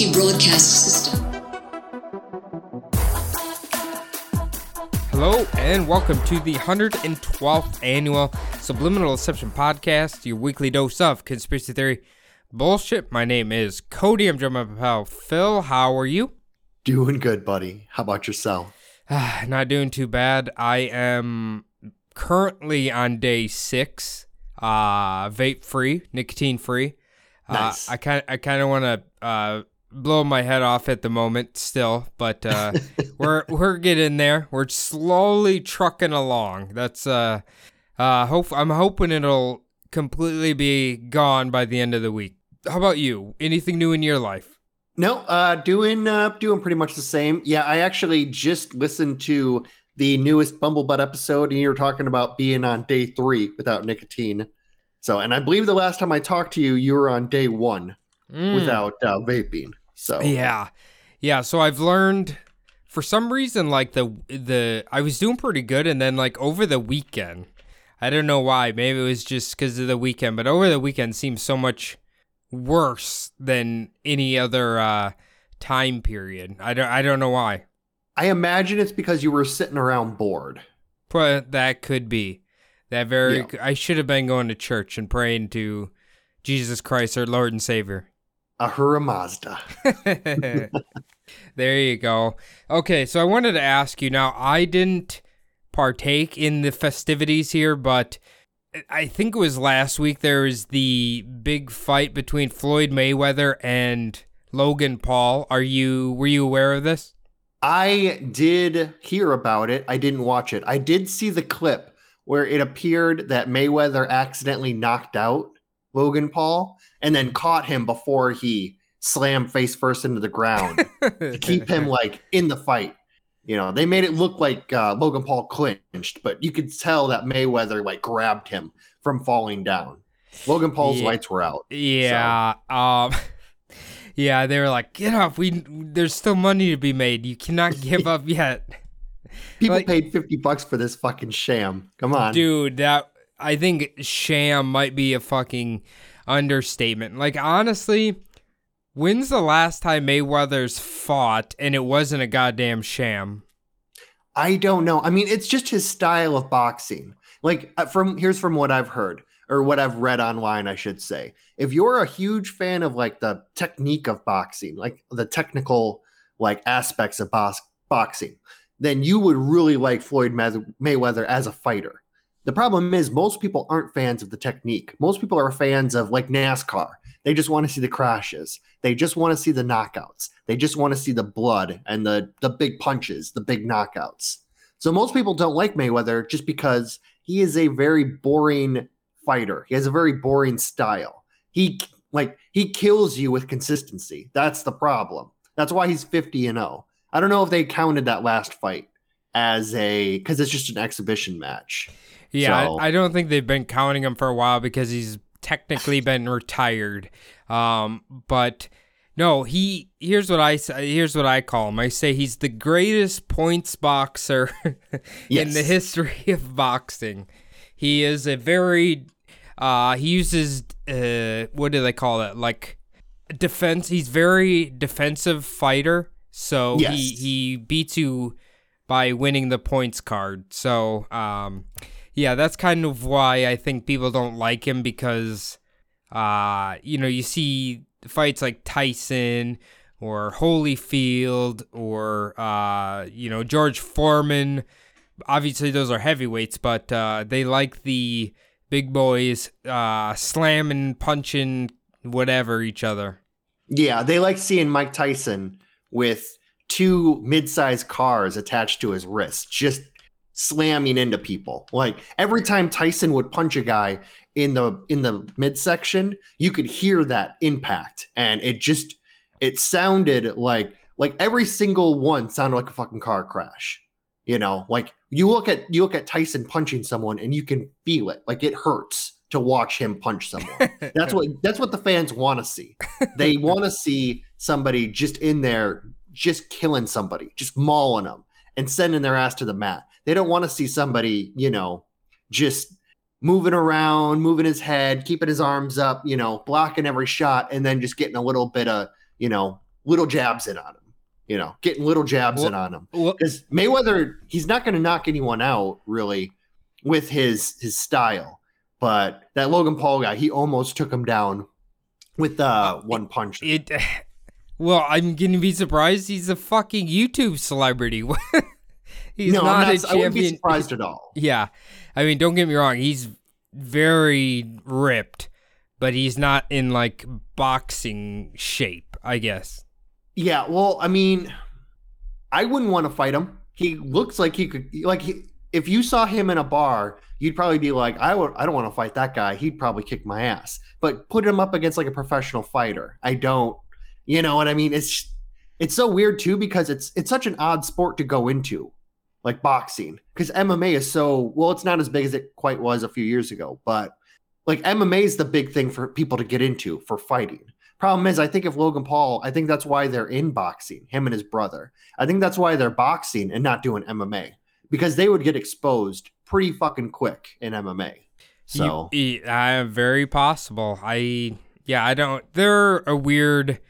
Emergency broadcast system. Hello and welcome to the 112th annual Subliminal Deception Podcast, your weekly dose of conspiracy theory bullshit. My name is Cody. I'm joined by my pal Phil. How are you? Doing good, buddy. How about yourself? Not doing too bad. I am currently on day six, uh, vape free, nicotine free. Nice. Uh, I kind I kind of want to uh, blow my head off at the moment still, but uh, we're we're getting there. We're slowly trucking along. That's uh, uh, hope I'm hoping it'll completely be gone by the end of the week. How about you? Anything new in your life? No, uh, doing uh, doing pretty much the same. Yeah, I actually just listened to the newest Bumblebutt episode, and you were talking about being on day three without nicotine. So, and I believe the last time I talked to you, you were on day one Mm. without uh, vaping. So, Yeah. Yeah, so I've learned for some reason like the the I was doing pretty good and then like over the weekend I don't know why. Maybe it was just cuz of the weekend, but over the weekend seems so much worse than any other uh time period. I don't I don't know why. I imagine it's because you were sitting around bored. But that could be. That very Yeah. I should have been going to church and praying to Jesus Christ our Lord and Savior. Ahura Mazda. there you go. Okay, so I wanted to ask you now. I didn't partake in the festivities here, but I think it was last week. There was the big fight between Floyd Mayweather and Logan Paul. Are you were you aware of this? I did hear about it. I didn't watch it. I did see the clip where it appeared that Mayweather accidentally knocked out Logan Paul and then caught him before he slammed face first into the ground to keep him like in the fight. You know, they made it look like uh, Logan Paul clinched, but you could tell that Mayweather like grabbed him from falling down. Logan Paul's Yeah. lights were out. Yeah. Um. Yeah, they were like, "Get up! We there's still money to be made. You cannot give up yet." People Like- paid 50 bucks for this fucking sham. Come on. Dude, that I think sham might be a fucking understatement. Like honestly, when's the last time Mayweather's fought and it wasn't a goddamn sham? I don't know. I mean, it's just his style of boxing. Like uh, from here's from what I've heard or what I've read online, I should say. If you're a huge fan of like the technique of boxing, like the technical like aspects of box- boxing, then you would really like Floyd May- Mayweather as a fighter. The problem is most people aren't fans of the technique. Most people are fans of like NASCAR. They just want to see the crashes. They just want to see the knockouts. They just want to see the blood and the the big punches, the big knockouts. So most people don't like Mayweather just because he is a very boring fighter. He has a very boring style. He like he kills you with consistency. That's the problem. That's why he's 50 and 0. I don't know if they counted that last fight as a cuz it's just an exhibition match. Yeah, So- I, I don't think they've been counting him for a while because he's technically been retired. Um, but no, he here's what I say. Here's what I call him. I say he's the greatest points boxer in the history of boxing. He is a very uh he uses uh what do they call it? Like defense he's very defensive fighter. So he he beats you by winning the points card. So um yeah, that's kind of why I think people don't like him because uh you know, you see fights like Tyson or Holyfield or uh you know, George Foreman obviously those are heavyweights, but uh, they like the big boys uh, slamming, punching, whatever each other. Yeah, they like seeing Mike Tyson with two mid-sized cars attached to his wrist, just slamming into people. Like every time Tyson would punch a guy in the in the midsection, you could hear that impact, and it just it sounded like like every single one sounded like a fucking car crash. You know, like you look at you look at Tyson punching someone and you can feel it. Like it hurts to watch him punch someone. That's what that's what the fans want to see. They want to see somebody just in there just killing somebody, just mauling them and sending their ass to the mat. They don't want to see somebody, you know, just moving around, moving his head, keeping his arms up, you know, blocking every shot and then just getting a little bit of, you know, little jabs in on him. You know, getting little jabs in on him. Well, Because Mayweather, he's not going to knock anyone out really with his his style. But that Logan Paul guy, he almost took him down with uh, one punch. it. Well, I'm gonna be surprised. He's a fucking YouTube celebrity. he's no, not, I'm a not, I wouldn't be champion. surprised at all. Yeah, I mean, don't get me wrong. He's very ripped, but he's not in like boxing shape. I guess. Yeah, well, I mean, I wouldn't want to fight him. He looks like he could like he, if you saw him in a bar, you'd probably be like, I would I don't want to fight that guy. He'd probably kick my ass. But put him up against like a professional fighter. I don't you know what I mean? It's it's so weird too because it's it's such an odd sport to go into. Like boxing. Because MMA is so well, it's not as big as it quite was a few years ago, but like MMA is the big thing for people to get into for fighting. Problem is, I think if Logan Paul, I think that's why they're in boxing, him and his brother. I think that's why they're boxing and not doing MMA because they would get exposed pretty fucking quick in MMA. So, You- uh, very possible. I yeah, I don't. They're a weird,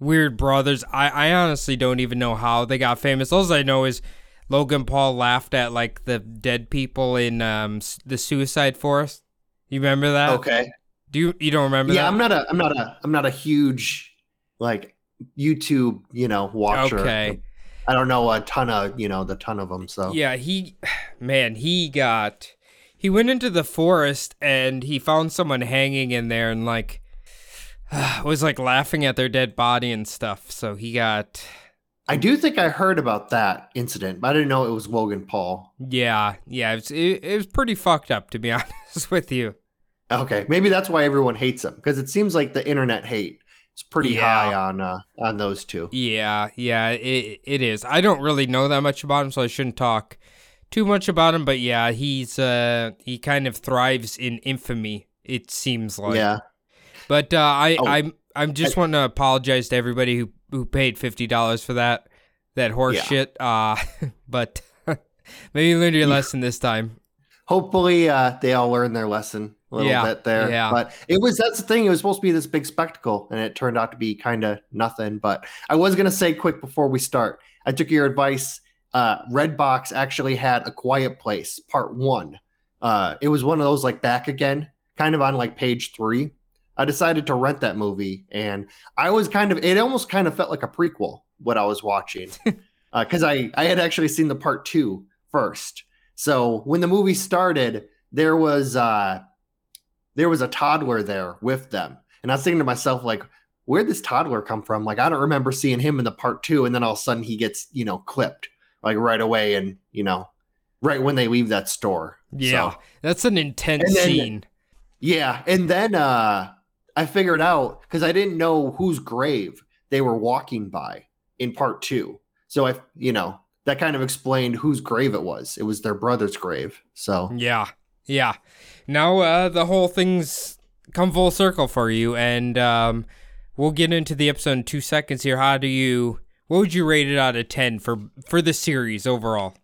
weird brothers. I I honestly don't even know how they got famous. All I know is Logan Paul laughed at like the dead people in um the Suicide Forest. You remember that? okay. Do you you don't remember Yeah, that? I'm not a I'm not a I'm not a huge like YouTube, you know, watcher. Okay. I don't know a ton of, you know, the ton of them, so. Yeah, he, man, he got, he went into the forest and he found someone hanging in there and like, was like laughing at their dead body and stuff. So he got, I do think I heard about that incident, but I didn't know it was Logan Paul. yeah, yeah, it was, it, it was pretty fucked up to be honest with you. Okay, maybe that's why everyone hates him because it seems like the internet hate is pretty Yeah. high on uh, on those two. Yeah, yeah, it it is. I don't really know that much about him, so I shouldn't talk too much about him. But yeah, he's uh he kind of thrives in infamy. It seems like. yeah, But uh, I Oh. I'm I'm just want to apologize to everybody who who paid fifty dollars for that that horse Yeah. shit. Uh, but maybe you learned your lesson this time. hopefully uh, they all learned their lesson a little Yeah, bit there. yeah. But it was that's the thing. It was supposed to be this big spectacle, and it turned out to be kind of nothing. But I was gonna say quick before we start. I took your advice. Uh, Redbox actually had a Quiet Place Part One. Uh, it was one of those like back again, kind of on like page three. I decided to rent that movie, and I was kind of. It almost kind of felt like a prequel what I was watching, because I I had actually seen the part two first. So when the movie started, there was uh there was a toddler there with them. And I was thinking to myself, like, where'd this toddler come from? Like, I don't remember seeing him in the part two, and then all of a sudden he gets, you know, clipped like right away and you know, right when they leave that store. Yeah, So, that's an intense then- scene. yeah. And then uh I figured out because I didn't know whose grave they were walking by in part two. So I you know, that kind of explained whose grave it was. It was their brother's grave. So Yeah, yeah. Now uh, the whole thing's come full circle for you, and um, we'll get into the episode in two seconds here. How do you? What would you rate it out of ten for for the series overall?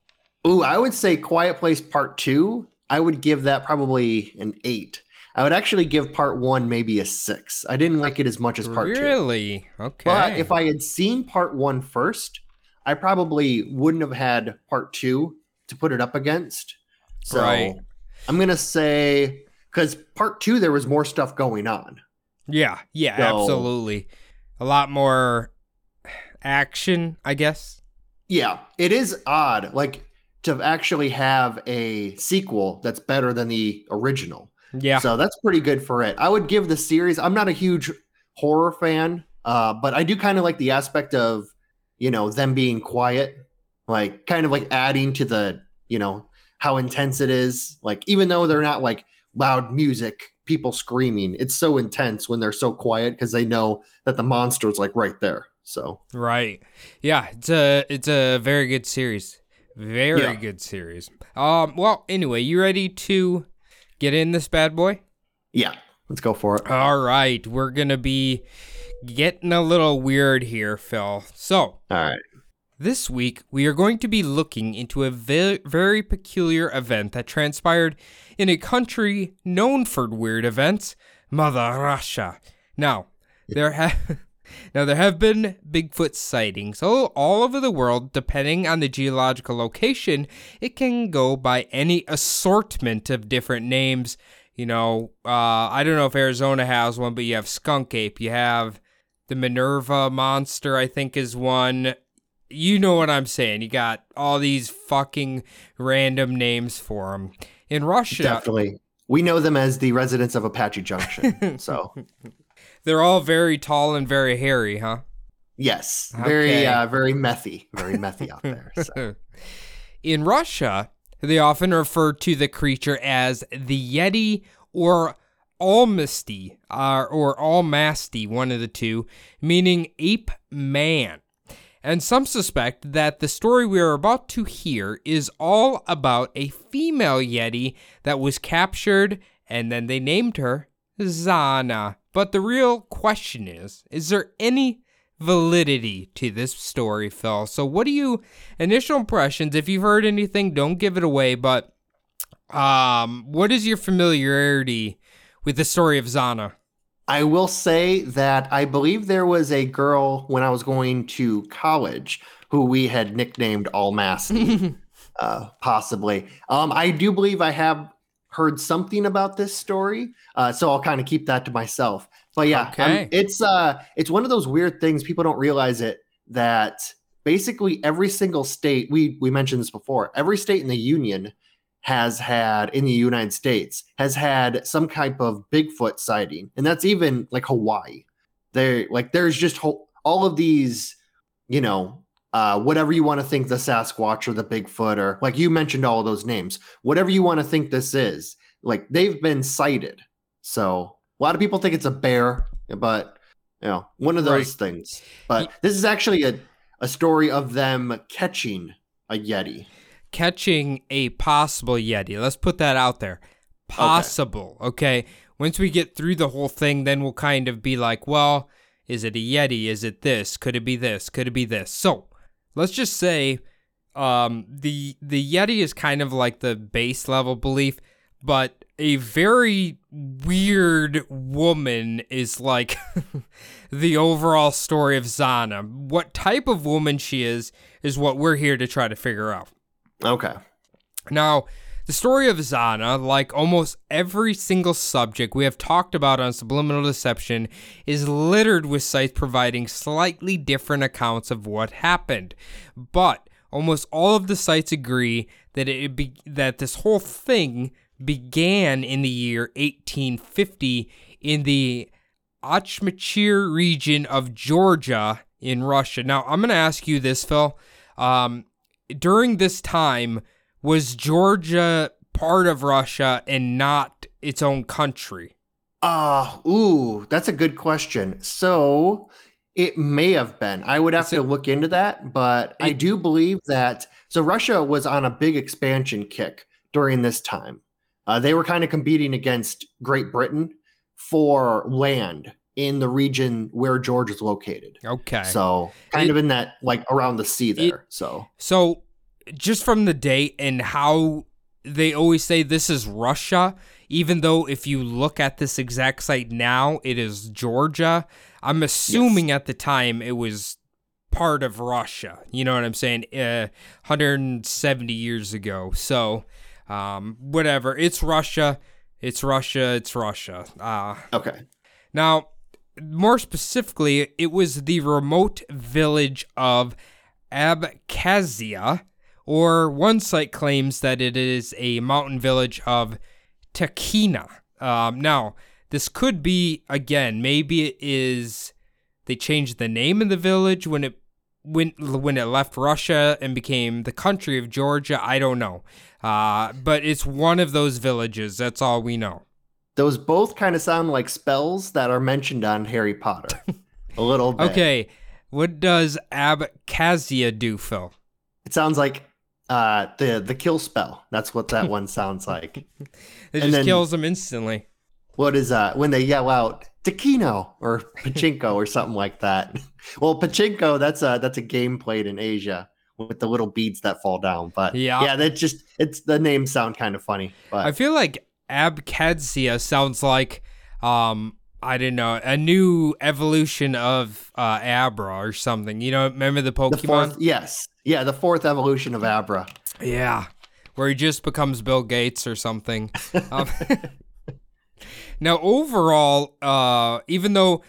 Ooh, I would say Quiet Place Part Two. I would give that probably an eight. I would actually give Part One maybe a six. I didn't like it as much as Part Two. really? Okay. But if I had seen Part One first, I probably wouldn't have had Part Two to put it up against. So Right. I'm gonna say because Part Two there was more stuff going on. Yeah, yeah, So- absolutely. A lot more action, I guess. Yeah, it is odd, like to actually have a sequel that's better than the original. Yeah. So that's pretty good for it. I would give the series. I'm not a huge horror fan, uh, but I do kind of like the aspect of, you know, them being quiet, like kind of like adding to the, you know, how intense it is. Like even though they're not like loud music, people screaming, it's so intense when they're so quiet because they know that the monster's like right there. So Right. Yeah, it's a it's a very good series. Very Yeah. good series. Um well, anyway, you ready to get in this bad boy? yeah, let's go for it. All right, we're going to be getting a little weird here, Phil. So, All right. this week, we are going to be looking into a ve- very peculiar event that transpired in a country known for weird events, Mother Russia. Now, there have now there have been Bigfoot sightings all, over the world. Depending on the geological location, it can go by any assortment of different names. You know, uh, I don't know if Arizona has one, but you have skunk ape. You have the Minerva monster, I think, is one you know what I'm saying. You got all these fucking random names for them. In Russia, Definitely. We know them as the residents of Apache Junction. so they're all very tall and very hairy, huh? yes, very Okay. uh, very methy, very methy out there. So. In Russia, they often refer to the creature as the Yeti or Almasty, uh, or Almasty, one of the two, meaning ape man. And some suspect that the story we are about to hear is all about a female Yeti that was captured and then they named her Zana. But the real question is is there any validity to this story, Phil? So, what are you initial impressions? If you've heard anything, don't give it away, but um, what is your familiarity with the story of Zana? I will say that I believe there was a girl when I was going to college who we had nicknamed Almasty, uh, possibly. Um, I do believe I have heard something about this story, uh, so I'll kind of keep that to myself. But yeah, um, Okay. it's uh, it's one of those weird things people don't realize it that basically every single state we we mentioned this before, every state in the union has had in the United States has had some type of Bigfoot sighting, and that's even like Hawaii. There, like, there's just ho- all of these, you know, uh, whatever you want to think the Sasquatch or the Bigfoot or like you mentioned all those names, whatever you want to think this is, like they've been sighted. So a lot of people think it's a bear, but you know, one of those things. But this is actually a a story of them catching a yeti. catching a possible Yeti. Let's put that out there. Possible, okay? Once we get through the whole thing, then we'll kind of be like, well, is it a Yeti? Is it this? Could it be this? Could it be this? So let's just say um, the the Yeti is kind of like the base level belief, but a very weird woman is like the overall story of Zana. What type of woman she is is what we're here to try to figure out. Okay. Now, the story of Zana, like almost every single subject we have talked about on subliminal deception, is littered with sites providing slightly different accounts of what happened. But almost all of the sites agree that it be- that this whole thing began in the year 1850 in the Achmachir region of Georgia in Russia. Now, I'm going to ask you this, Phil. Um, during this time, was Georgia part of Russia and not its own country? Uh, ooh, that's a good question. So it may have been. I would have It's to look into that, but I do believe that. So Russia was on a big expansion kick during this time. Uh, they were kind of competing against Great Britain for land in the region where Georgia is located. Okay. So kind It- of in that, like around the sea there. so So, just from the date and how they always say this is Russia, even though if you look at this exact site now, it is Georgia. I'm assuming at the time it was part of Russia. You know what I'm saying? Uh, 170 years ago. So, um, whatever. It's Russia. It's Russia. It's Russia. Uh, okay. now, more specifically, it was the remote village of Abkhazia, or one site claims that it is a mountain village of Takina. Um, now, this could be again, maybe it is they changed the name of the village when it when when it left Russia and became the country of Georgia. I don't know, uh, but it's one of those villages. That's all we know. Those both kind of sound like spells that are mentioned on Harry Potter. a little bit. Okay, What does Abkhazia do, Phil? It sounds like uh, the the kill spell. That's what that one sounds like. It And just then- kills them instantly. What is that when they yell out Takino or Pachinko or something like that? Well, Pachinko that's a that's a game played in Asia with the little beads that fall down. But Yeah. yeah, that just it's the names sound kind of funny. But I feel like Abkhazia sounds like um I don't know a new evolution of uh, Abra or something. You know, remember the the Pokemon? fourth, yes, yeah, the fourth evolution of Abra. Yeah, where he just becomes Bill Gates or something. um, now, overall, uh, even though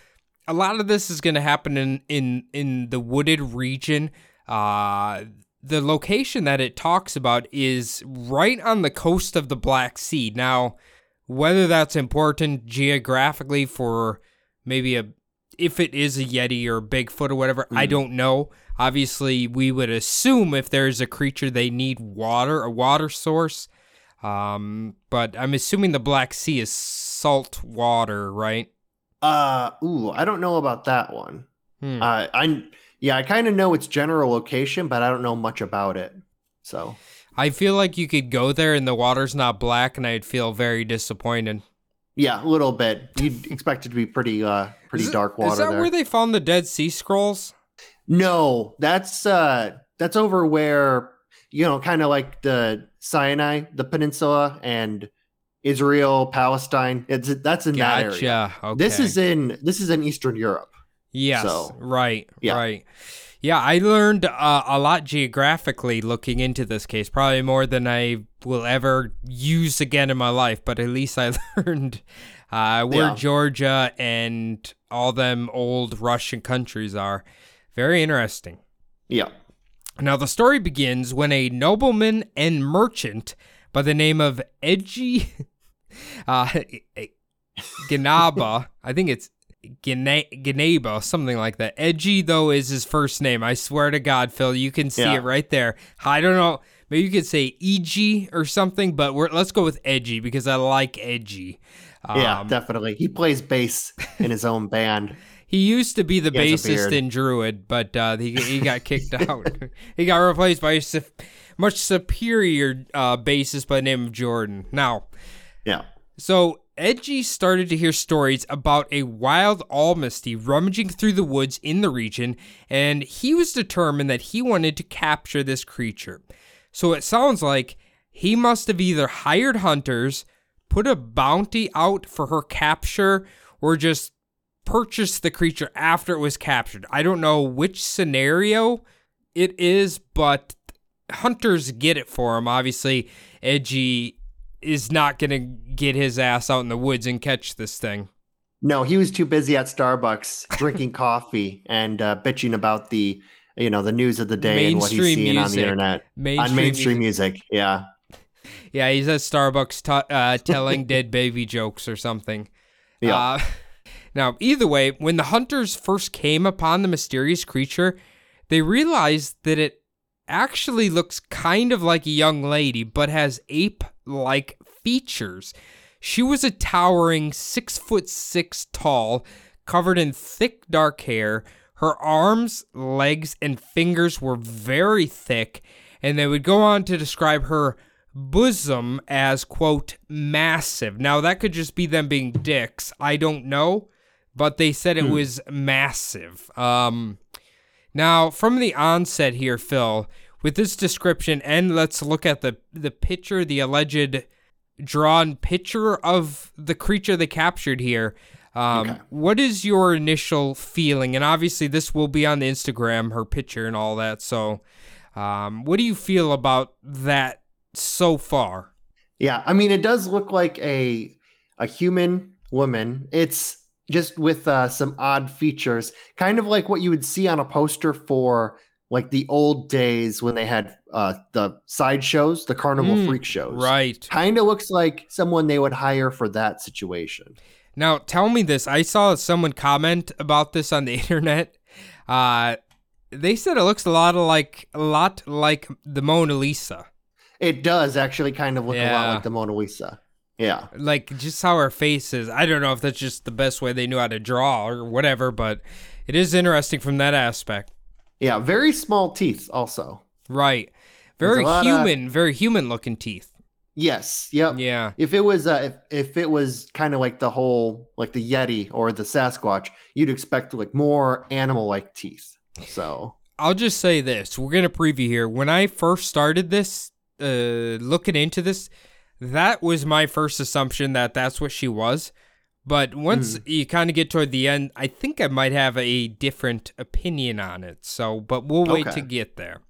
a lot of this is going to happen in in in the wooded region, uh, the location that it talks about is right on the coast of the Black Sea. Now, whether that's important geographically for maybe a if it is a yeti or bigfoot or whatever i don't know obviously we would assume if there's a creature they need water a water source um but i'm assuming the black sea is salt water right Uh, ooh, I don't know about that one. Hmm. Uh, I yeah, I kind of know its general location, but I don't know much about it. So i feel like you could go there and the water's not black and i'd feel very disappointed yeah, a little bit. You'd expect it to be pretty uh pretty Is dark water is that there. where they found the dead sea scrolls No, that's uh that's over where you know, kind of like the Sinai, the peninsula, and Israel, Palestine. It's that's in that area. okay This is in this is in Eastern Europe. Yes, So, right, yeah. right. Yeah, I learned uh, a lot geographically looking into this case, probably more than I will ever use again in my life, but at least I learned uh, where Yeah. Georgia and all them old Russian countries are. Very interesting. Yeah. Now, the story begins when a nobleman and merchant by the name of Edgy uh, Ganaba, I think it's Gana- Ganaba, something like that. Edgy, though, is his first name. I swear to God, Phil, you can see Yeah. it right there. I don't know. Maybe you could say EG or something, but we're, let's go with Edgy because I like Edgy. Yeah, Um, definitely. He plays bass in his own band. He used to be the He bassist in Druid, but uh, he he got kicked out. he got replaced by a sup- much superior uh, bassist by the name of Jordan. Now, Yeah. so Edgy started to hear stories about a wild almasty rummaging through the woods in the region, and he was determined that he wanted to capture this creature. So it sounds like he must have either hired hunters, put a bounty out for her capture, or just purchased the creature after it was captured. I don't know which scenario it is, but hunters get it for him. Obviously, Edgy is not going to get his ass out in the woods and catch this thing. No, he was too busy at Starbucks drinking coffee and uh, bitching about the you know the news of the day and what he's Mainstream seeing on the internet Mainstream on mainstream music. Yeah. Yeah, he's at Starbucks t- uh, telling dead baby jokes or something. Yeah. Uh, now, either way, when the hunters first came upon the mysterious creature, they realized that it actually looks kind of like a young lady, but has ape like features. She was a towering six foot six tall, covered in thick dark hair. Her arms, legs, and fingers were very thick, and they would go on to describe her bosom as, quote, massive. Now, that could just be them being dicks. I don't know, but they said it was massive. Um, now, from the onset here, Phil, with this description, and let's look at the, the picture, the alleged drawn picture of the creature they captured here. Um, Okay. What is your initial feeling? And obviously, this will be on the Instagram, her picture and all that. So, um, what do you feel about that so far? Yeah, I mean, it does look like a a human woman. It's just with uh, some odd features, kind of like what you would see on a poster for like the old days when they had uh, the sideshows, the carnival Mm, freak shows. Right. Kind of looks like someone they would hire for that situation. Now, tell me this. I saw someone comment about this on the internet. Uh, they said it looks a lot of like a lot like the Mona Lisa. It does actually kind of look a lot like the Mona Lisa. Yeah. Like just how her face is. I don't know if that's just the best way they knew how to draw or whatever, but it is interesting from that aspect. Yeah, very small teeth also. Right. Very lot of- human, very human looking teeth. Yes. Yep. Yeah. If it was uh, if, if it was kind of like the whole like the Yeti or the Sasquatch, you'd expect like more animal like teeth. So I'll just say this. We're going to preview here. When I first started this, uh, looking into this, that was my first assumption that that's what she was. But once hmm. you kind of get toward the end, I think I might have a different opinion on it. So, but we'll wait Okay. to get there.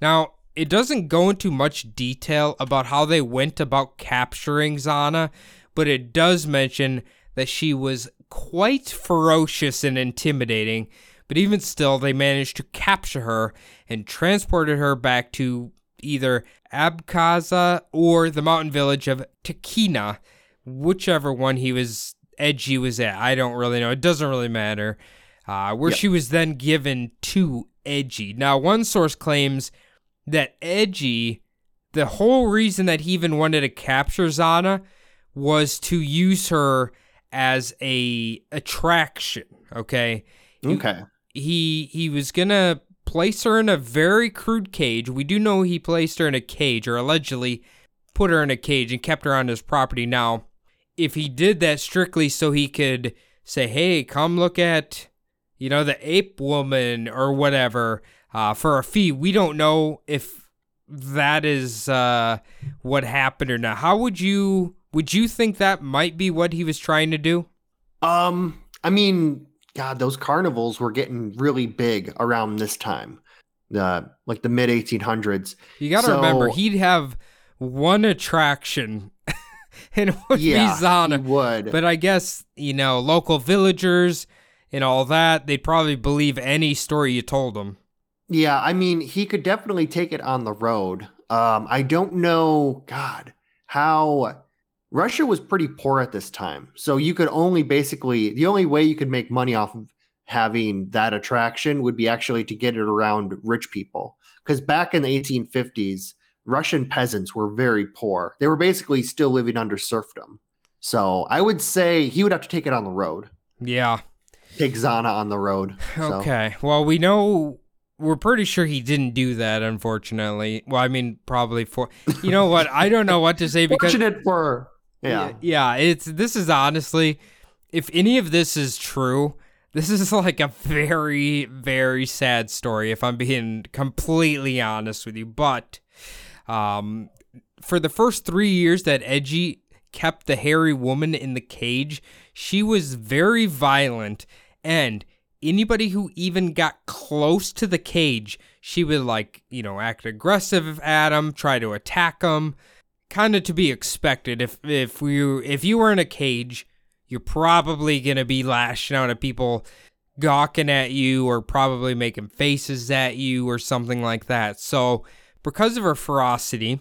Now, it doesn't go into much detail about how they went about capturing Zana, but it does mention that she was quite ferocious and intimidating. But even still, they managed to capture her and transported her back to either Abkhaza or the mountain village of Tekina, whichever one he was edgy was at. I don't really know. It doesn't really matter. Uh, where Yep. she was then given to Edgy. Now, one source claims that Edgy, the whole reason that he even wanted to capture Zana was to use her as a attraction. Okay, okay. he he was gonna place her in a very crude cage. We do know he placed her in a cage, or allegedly put her in a cage and kept her on his property. Now, if he did that strictly so he could say, "Hey, come look at," you know, the ape woman or whatever, uh, for a fee, we don't know if that is uh, what happened or not. How would you would you think that might be what he was trying to do? Um, I mean, God, those carnivals were getting really big around this time, uh, like the mid 1800s. You got to remember, he'd have one attraction, and it would Yeah, be Zana. would. But I guess you know, local villagers and all that, they'd probably believe any story you told them. Yeah, I mean, he could definitely take it on the road. Um, I don't know, God, how Russia was pretty poor at this time. So you could only basically, the only way you could make money off of having that attraction would be actually to get it around rich people. Because back in the 1850s, Russian peasants were very poor. They were basically still living under serfdom. So I would say he would have to take it on the road, Yeah. take Zana on the road. So- Okay. Well, we know. We're pretty sure he didn't do that, unfortunately. Well, I mean, probably for you know what? I don't know what to say because Fortunate for, yeah. yeah, it's this is honestly, if any of this is true, this is like a very very sad story. If I'm being completely honest with you, but um, for the first three years that Edgy kept the hairy woman in the cage, she was very violent and. Anybody who even got close to the cage, she would like, you know, act aggressive at him, try to attack him kind of to be expected. If if you if you were in a cage, you're probably gonna be lashing out at people gawking at you or probably making faces at you or something like that. So because of her ferocity,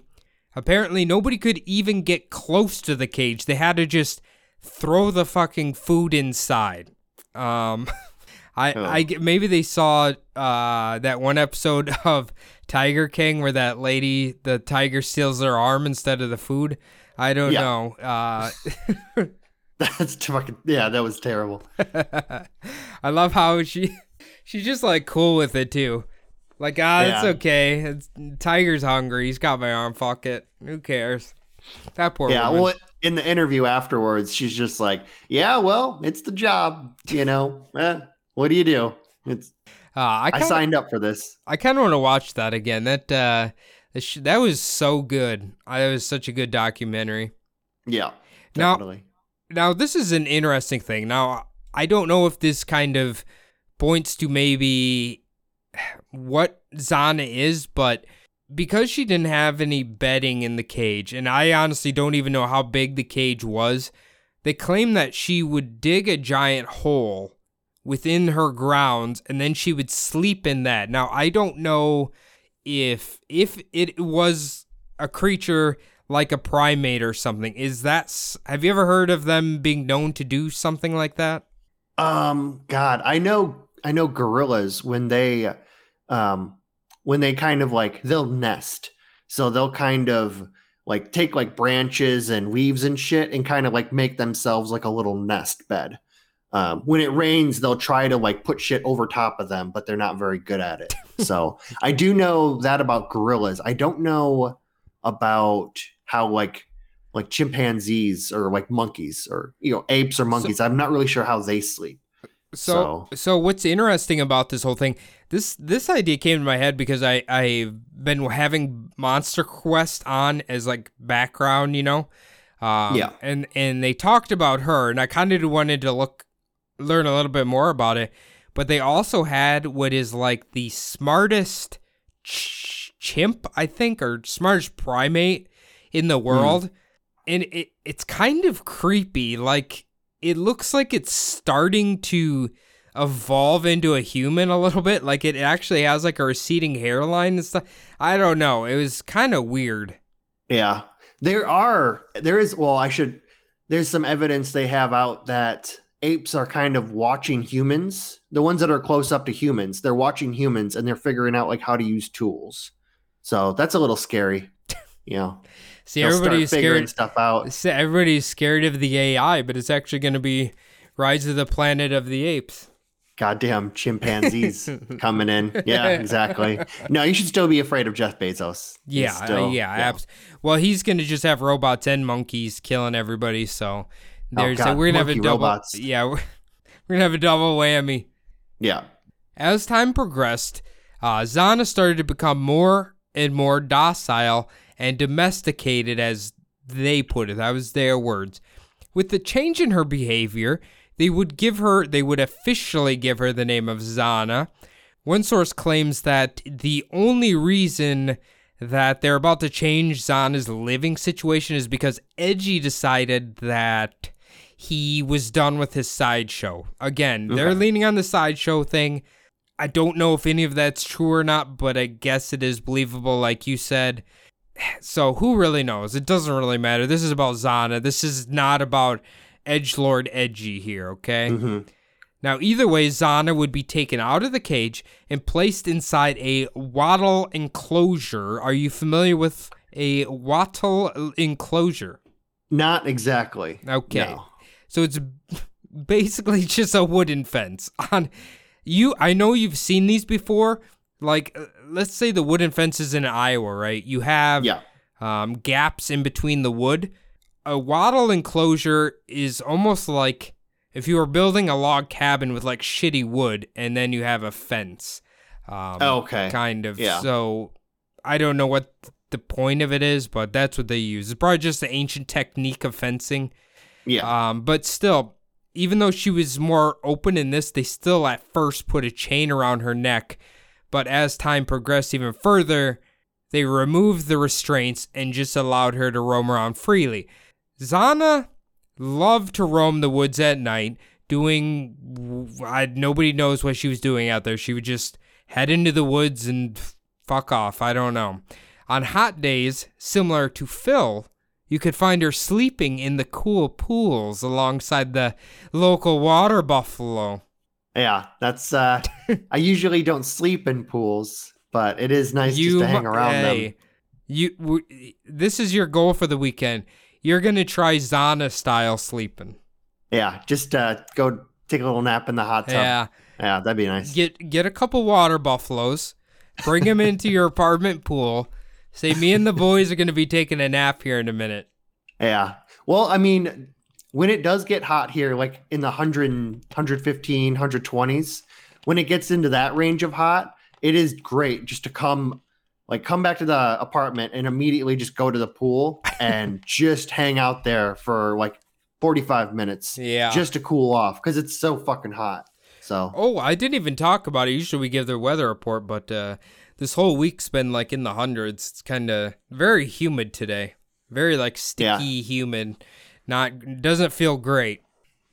apparently nobody could even get close to the cage. They had to just throw the fucking food inside. Um I, Oh. I maybe they saw uh, that one episode of Tiger King where that lady the tiger steals their arm instead of the food. I don't Yeah. know. Uh, That's fucking yeah, that was terrible. I love how she she's just like cool with it too. Like ah, it's okay. It's, Tiger's hungry. He's got my arm. Fuck it. Who cares? That poor yeah, woman. well, in the interview afterwards, she's just like, "Yeah, well, it's the job, you know. Eh, what do you do? It's uh, I I kinda, signed up for this." I kind of want to watch that again. That uh, that, sh- that was so good. I, it was such a good documentary. Yeah, Now- Now, this is an interesting thing. Now, I don't know if this kind of points to maybe what Zana is, but because she didn't have any bedding in the cage, and I honestly don't even know how big the cage was, they claim that she would dig a giant hole within her grounds and then she would sleep in that. Now, I don't know if if it was a creature like a primate or something. Is that have you ever heard of them being known to do something like that? Um, God, I know, I know gorillas when they, um, when they kind of like they'll nest, so they'll kind of like take like branches and leaves and shit and kind of like make themselves like a little nest bed. Um, when it rains, they'll try to like put shit over top of them, but they're not very good at it. so I do know that about gorillas. I don't know about how like like chimpanzees or like monkeys or you know apes or monkeys. I'm not really sure how they sleep. So, so what's interesting about this whole thing? This this idea came to my head because I I've been having Monster Quest on as like background, you know. Um, Yeah. And and they talked about her, and I kind of wanted to look learn a little bit more about it. But they also had what is like the smartest ch- chimp, I think, or smartest primate in the hmm. world, and it it's kind of creepy. Like it looks like it's starting to evolve into a human a little bit. Like it actually has like a receding hairline and stuff. I don't know. It was kind of weird. Yeah. There are there is well, I should there's some evidence they have out that apes are kind of watching humans. The ones that are close up to humans, they're watching humans and they're figuring out like how to use tools. So that's a little scary. You know. See, they'll everybody's figuring scared. stuff out. Everybody's scared of the AI, but it's actually going to be Rise of the Planet of the Apes. Goddamn chimpanzees coming in. Yeah, exactly. No, you should still be afraid of Jeff Bezos. Yeah, uh, still- yeah, abs- Well, he's going to just have robots and monkeys killing everybody. So there's Oh, God, we're gonna have a double. robots. Yeah, we're, we're gonna have a double whammy. Yeah. As time progressed, uh, Zana started to become more and more docile and domesticated, as they put it. That was their words. With the change in her behavior, they would give her, they would officially give her the name of Zana. One source claims that the only reason that they're about to change Zana's living situation is because Edgy decided that he was done with his sideshow. Again, they're leaning on the sideshow thing. I don't know if any of that's true or not, but I guess it is believable, like you said. So who really knows? It doesn't really matter. This is about Zana. This is not about Edgelord Edgy here, okay? Mhm. Now, either way, Zana would be taken out of the cage and placed inside a wattle enclosure. Are you familiar with a wattle enclosure? Not exactly. Okay. No. So it's basically just a wooden fence. On you, I know you've seen these before. Like, uh, let's say the wooden fences in Iowa, right? You have Yeah. um, gaps in between the wood. A wattle enclosure is almost like if you were building a log cabin with like shitty wood, and then you have a fence. Um, Okay. kind of. Yeah. So I don't know what the point of it is, but that's what they use. It's probably just the ancient technique of fencing. Yeah. Um, but still, even though she was more open in this, they still at first put a chain around her neck. But as time progressed even further, they removed the restraints and just allowed her to roam around freely. Zana loved to roam the woods at night, doing. I, nobody knows what she was doing out there. She would just head into the woods and fuck off. I don't know. On hot days, similar to Phil, you could find her sleeping in the cool pools alongside the local water buffalo. yeah. That's uh I usually don't sleep in pools, but it is nice just to hang around them. hey, You, w- this is your goal for the weekend. You're gonna try Zana style sleeping. Yeah. Just uh go take a little nap in the hot tub. Yeah, Yeah, that'd be nice. get get a couple water buffaloes, bring them into your apartment pool. Say me and the boys are gonna be taking a nap here in a minute. Yeah. Well, I mean, when it does get hot here, like in the 100, 115, 120s, when it gets into that range of hot, it is great just to come like come back to the apartment and immediately just go to the pool and just hang out there for like 45 minutes Yeah. just to cool off because it's so fucking hot. So Oh, I didn't even talk about it. Usually we give the weather report, but uh, this whole week's been like in the hundreds. It's kind of very humid today. Very like Yeah. sticky, humid. Not doesn't feel great.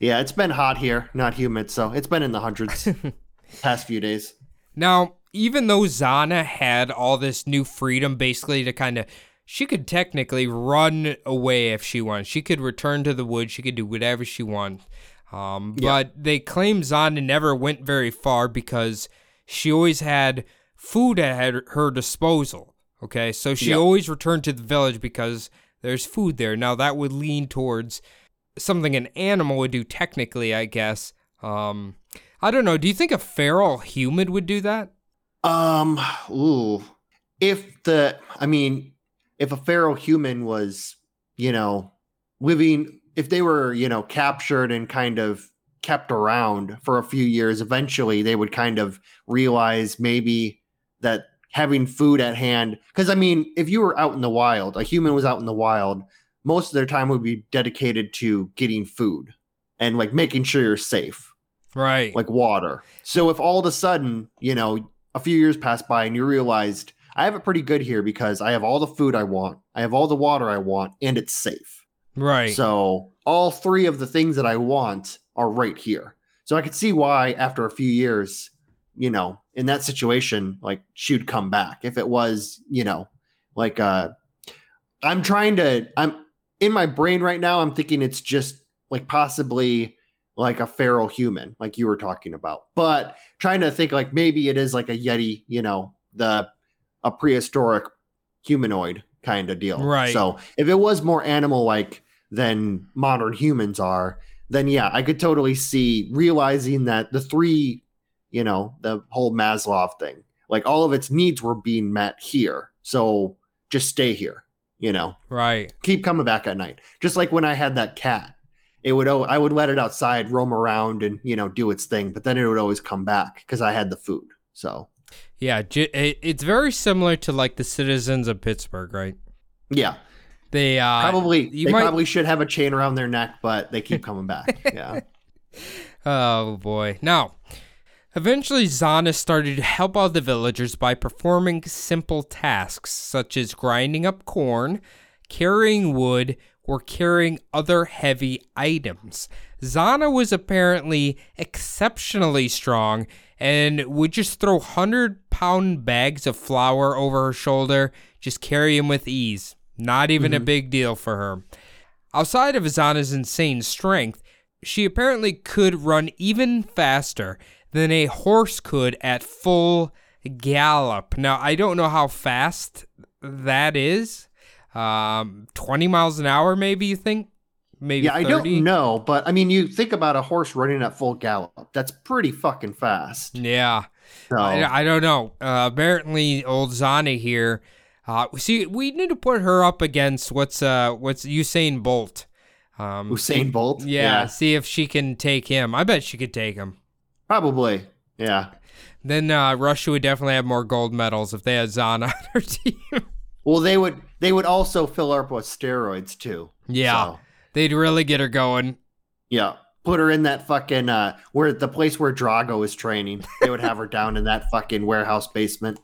yeah, it's been hot here, not humid. So it's been in the hundreds past few days. Now, even though Zana had all this new freedom basically to kind of she could technically run away if she wants. She could return to the woods. She could do whatever she wants. Um, but they claim Zana never went very far because she always had food at her- disposal. Okay, so she Yeah. always returned to the village because there's food there. Now that would lean towards something an animal would do technically, I guess. Um, I don't know. Do you think a feral human would do that? Um, ooh. If the, I mean, if a feral human was, you know, living, if they were, you know, captured and kind of kept around for a few years, eventually they would kind of realize maybe that having food at hand, because I mean, if you were out in the wild, a human was out in the wild, most of their time would be dedicated to getting food and like making sure you're safe Right. like water. So if all of a sudden, you know, a few years pass by and you realized I have it pretty good here because I have all the food I want, I have all the water I want, and it's safe. right. So all three of the things that I want are right here. So I could see why after a few years, you know, in that situation, like she'd come back. If it was, you know, like uh I'm trying to I'm in my brain right now, I'm thinking it's just like possibly like a feral human, like you were talking about. But trying to think like maybe it is like a Yeti, you know, the a prehistoric humanoid kind of deal. Right. So if it was more animal like than modern humans are, then yeah, I could totally see realizing that the three, you know, the whole Maslow thing, like all of its needs were being met here. So just stay here, you know, right. keep coming back at night. Just like when I had that cat, it would, oh, I would let it outside, roam around and, you know, do its thing, but then it would always come back because I had the food. So Yeah. It's very similar to like the citizens of Pittsburgh, right? yeah, They uh, probably, you they might- probably should have a chain around their neck, but they keep coming back. Yeah. Oh boy. Now, eventually Zana started to help out the villagers by performing simple tasks such as grinding up corn, carrying wood, or carrying other heavy items. Zana was apparently exceptionally strong and would just throw 100 pound bags of flour over her shoulder, just carry them with ease. Not even a mm-hmm. big deal for her. Outside of Zana's insane strength, she apparently could run even faster than a horse could at full gallop. Now, I don't know how fast that is. Um, 20 miles an hour, maybe you think? Maybe Yeah, I don't know, but I mean, you think about a horse running at full gallop. That's pretty fucking fast. Yeah. So, I, I don't know. Uh, apparently, old Zana here. Uh, see, we need to put her up against what's uh what's Usain Bolt. Um, Usain Bolt. yeah, see if she can take him. I bet she could take him. Probably. Yeah. Then uh, Russia would definitely have more gold medals if they had Zana on their team. Well, they would. They would also fill her up with steroids too. yeah, So, they'd really get her going. yeah. Put her in that fucking uh where the place where Drago is training. They would have her down in that fucking warehouse basement.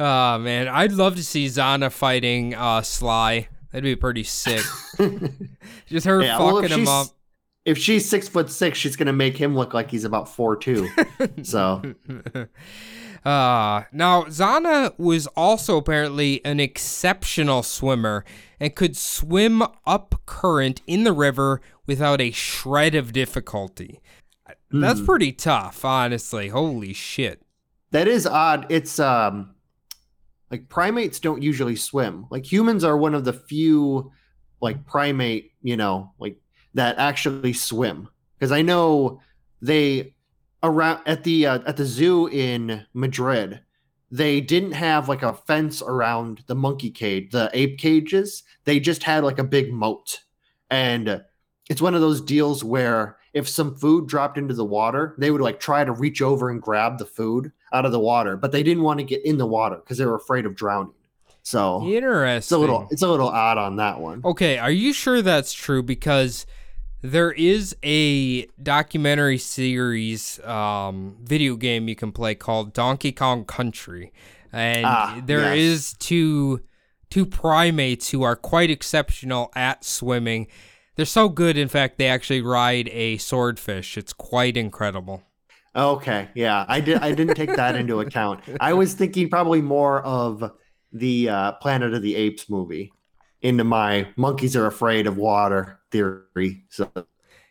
Oh man, I'd love to see Zana fighting uh, Sly. That'd be pretty sick. Just her Yeah, well, fucking him up. If she's six foot six, she's gonna make him look like he's about four two. so Uh, now, Zana was also apparently an exceptional swimmer and could swim up current in the river without a shred of difficulty. That's pretty tough, honestly. Holy shit. that is odd. It's um like primates don't usually swim. Like humans are one of the few like primate, you know, like that actually swim. Because I know they around at the uh, at the zoo in Madrid, they didn't have like a fence around the monkey cage, the ape cages. They just had like a big moat, and it's one of those deals where if some food dropped into the water, they would like try to reach over and grab the food out of the water, but they didn't want to get in the water because they were afraid of drowning. So Interesting. it's a little it's a little odd on that one. Okay, are you sure that's true? Because there is a documentary series, um, video game you can play called Donkey Kong Country, and Ah, there yes. is two two primates who are quite exceptional at swimming. They're so good, in fact, they actually ride a swordfish. It's quite incredible. Okay, yeah, I did. I didn't take that into account. I was thinking probably more of the uh, Planet of the Apes movie into my monkeys are afraid of water theory. So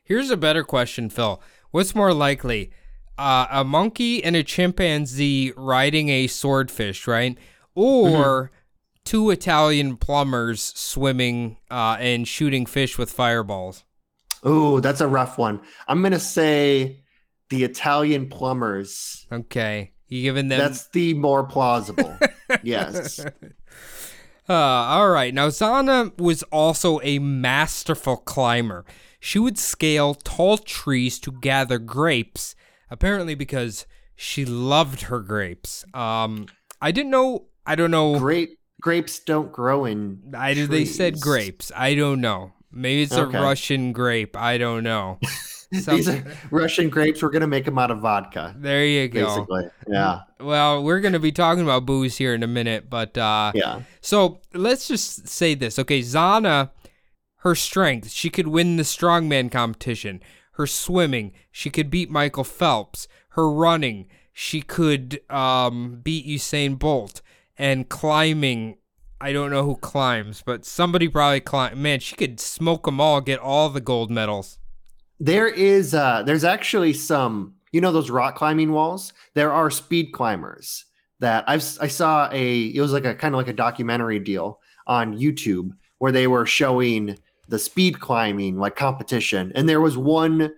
Here's a better question, Phil. What's more likely, uh, a monkey and a chimpanzee riding a swordfish, right? Or two Italian plumbers swimming uh, and shooting fish with fireballs? Ooh, that's a rough one. I'm gonna say the Italian plumbers. Okay. You giving them That's the more plausible. yes. Uh, all right. Now, Zana was also a masterful climber. She would scale tall trees to gather grapes, apparently because she loved her grapes. Um, I didn't know. I don't know. Grape grapes don't grow in. I they said grapes. I don't know. Maybe it's Okay. a Russian grape. I don't know. Some- These are Russian grapes. We're gonna make them out of vodka, there you go. basically. Yeah, Well, we're gonna be talking about booze here in a minute, but uh, yeah. So let's just say this. Okay, Zana, her strength, she could win the strongman competition. Her swimming, she could beat Michael Phelps. Her running, she could um, beat Usain Bolt. And climbing, I don't know who climbs, but somebody probably climb. Man, she could smoke them all, get all the gold medals. There is uh there's actually some you know those rock climbing walls. There are speed climbers that I've I saw a it was like a kind of like a documentary deal on YouTube where they were showing the speed climbing like competition and there was one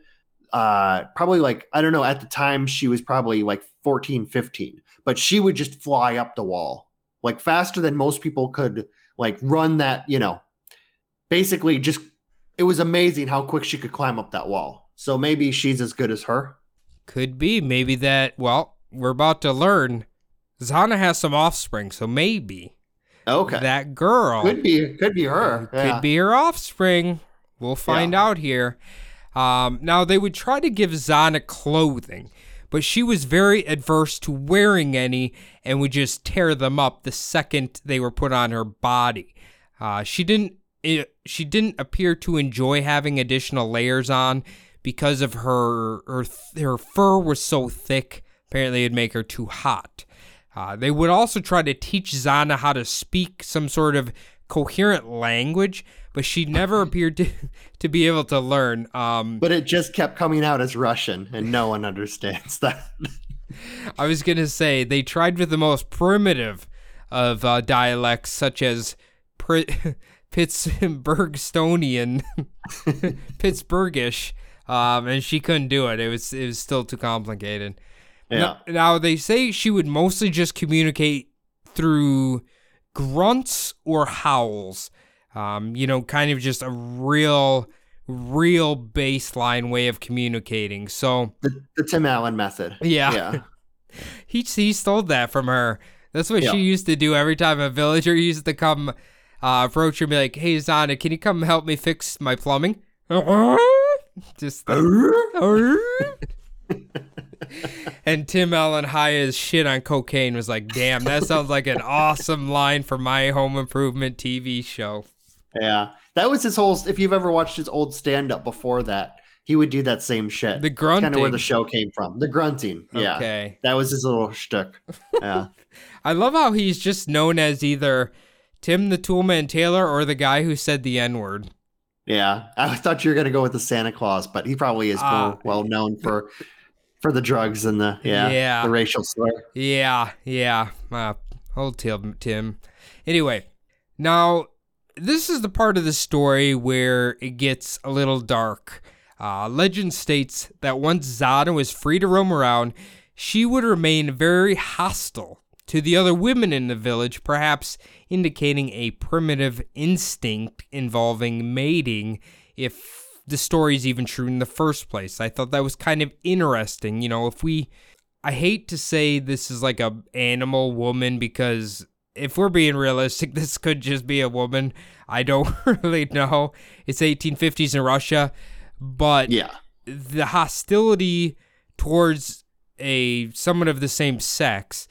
uh probably like I don't know at the time she was probably like 14 15 but she would just fly up the wall like faster than most people could like run that you know basically just it was amazing how quick she could climb up that wall. So maybe she's as good as her. Could be. Maybe that, well, we're about to learn. Zana has some offspring, so maybe Okay. that girl. could be could be her. Could Yeah. be her offspring. We'll find out here. Um, now, they would try to give Zana clothing, but she was very adverse to wearing any and would just tear them up the second they were put on her body. Uh, she didn't. It, she didn't appear to enjoy having additional layers on because of her her her fur was so thick. Apparently, it'd make her too hot. Uh, they would also try to teach Zana how to speak some sort of coherent language, but she never appeared to, to be able to learn. Um, But it just kept coming out as Russian and no one understands that. I was going to say they tried with the most primitive of uh, dialects, such as Pri- Pittsburghstonian, Pittsburghish, um, and she couldn't do it. It was it was still too complicated. Yeah. Now, now they say she would mostly just communicate through grunts or howls. Um, you know, kind of just a real, real baseline way of communicating. So The, the Tim Allen method. yeah, Yeah. he he stole that from her. That's what Yeah. she used to do every time a villager used to come uh, and be like, "Hey Zana, can you come help me fix my plumbing?" Just and Tim Allen, high as shit on cocaine, was like, "Damn, that sounds like an awesome line for my Home Improvement TV show." Yeah. That was his whole if you've ever watched his old stand up before that, he would do that same shit. The grunting, kind of where the show came from. The grunting. Yeah. Okay. That was his little shtick. Yeah. I love how he's just known as either Tim the Toolman Taylor or the guy who said the N word. Yeah, I thought you were gonna go with the Santa Claus, but he probably is Ah. more well known for for the drugs and the yeah, Yeah. the racial slur. Yeah, yeah. Uh, old Tim. Tim. Anyway, now this is the part of the story where it gets a little dark. Uh, legend states that once Zana was free to roam around, she would remain very hostile to the other women in the village, perhaps indicating a primitive instinct involving mating, if the story's even true in the first place. I thought that was kind of interesting. You know, if we I hate to say this is like a animal woman because if we're being realistic, this could just be a woman. I don't really know. It's 1850s in Russia, but Yeah, the hostility towards a someone of the same sex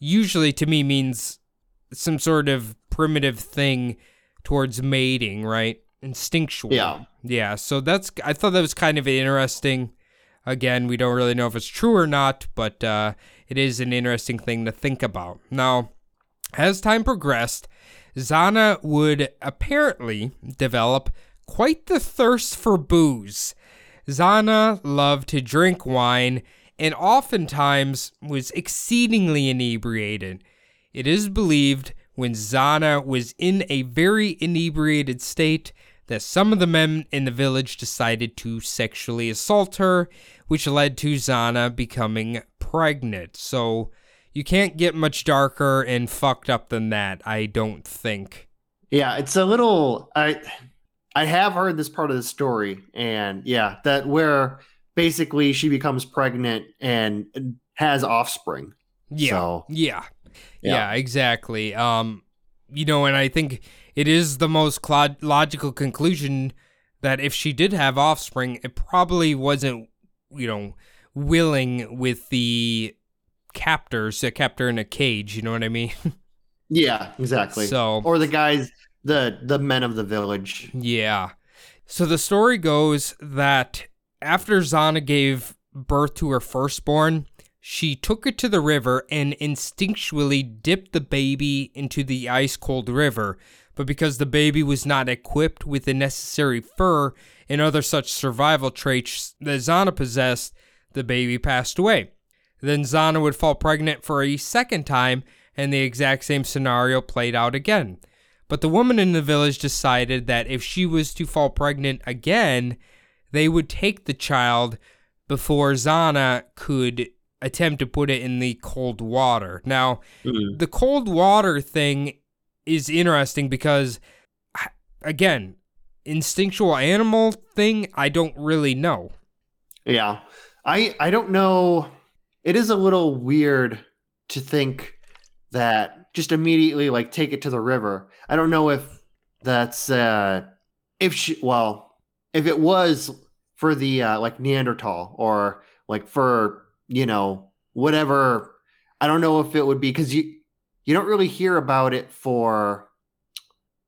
usually to me means some sort of primitive thing towards mating, right? Instinctual. Yeah. Yeah, so that's I thought that was kind of interesting. Again, we don't really know if it's true or not, but uh, it is an interesting thing to think about. Now, as time progressed, Zana would apparently develop quite the thirst for booze. Zana loved to drink wine and oftentimes was exceedingly inebriated. It is believed when Zana was in a very inebriated state that some of the men in the village decided to sexually assault her, which led to Zana becoming pregnant. So you can't get much darker and fucked up than that, I don't think. Yeah, it's a little I I have heard this part of the story and yeah, that where basically she becomes pregnant and has offspring. Yeah. So- yeah. Yeah. Yeah, exactly. Um you know, and I think it is the most clo- logical conclusion that if she did have offspring, it probably wasn't, you know, willing with the captors, a captor in a cage, you know what I mean? Yeah, exactly. So- or the guys the the men of the village. Yeah. So the story goes that after Zana gave birth to her firstborn, she took it to the river and instinctually dipped the baby into the ice cold river. But because the baby was not equipped with the necessary fur and other such survival traits that Zana possessed, the baby passed away. Then Zana would fall pregnant for a second time, and the exact same scenario played out again. But the woman in the village decided that if she was to fall pregnant again, they would take the child before Zana could attempt to put it in the cold water. Now, the cold water thing is interesting because, again, instinctual animal thing, I don't really know. Yeah. I I don't know. It is a little weird to think that just immediately like take it to the river. I don't know if that's uh if she well, if it was for the uh like Neanderthal or like for, you know, whatever I don't know if it would be cuz you you don't really hear about it for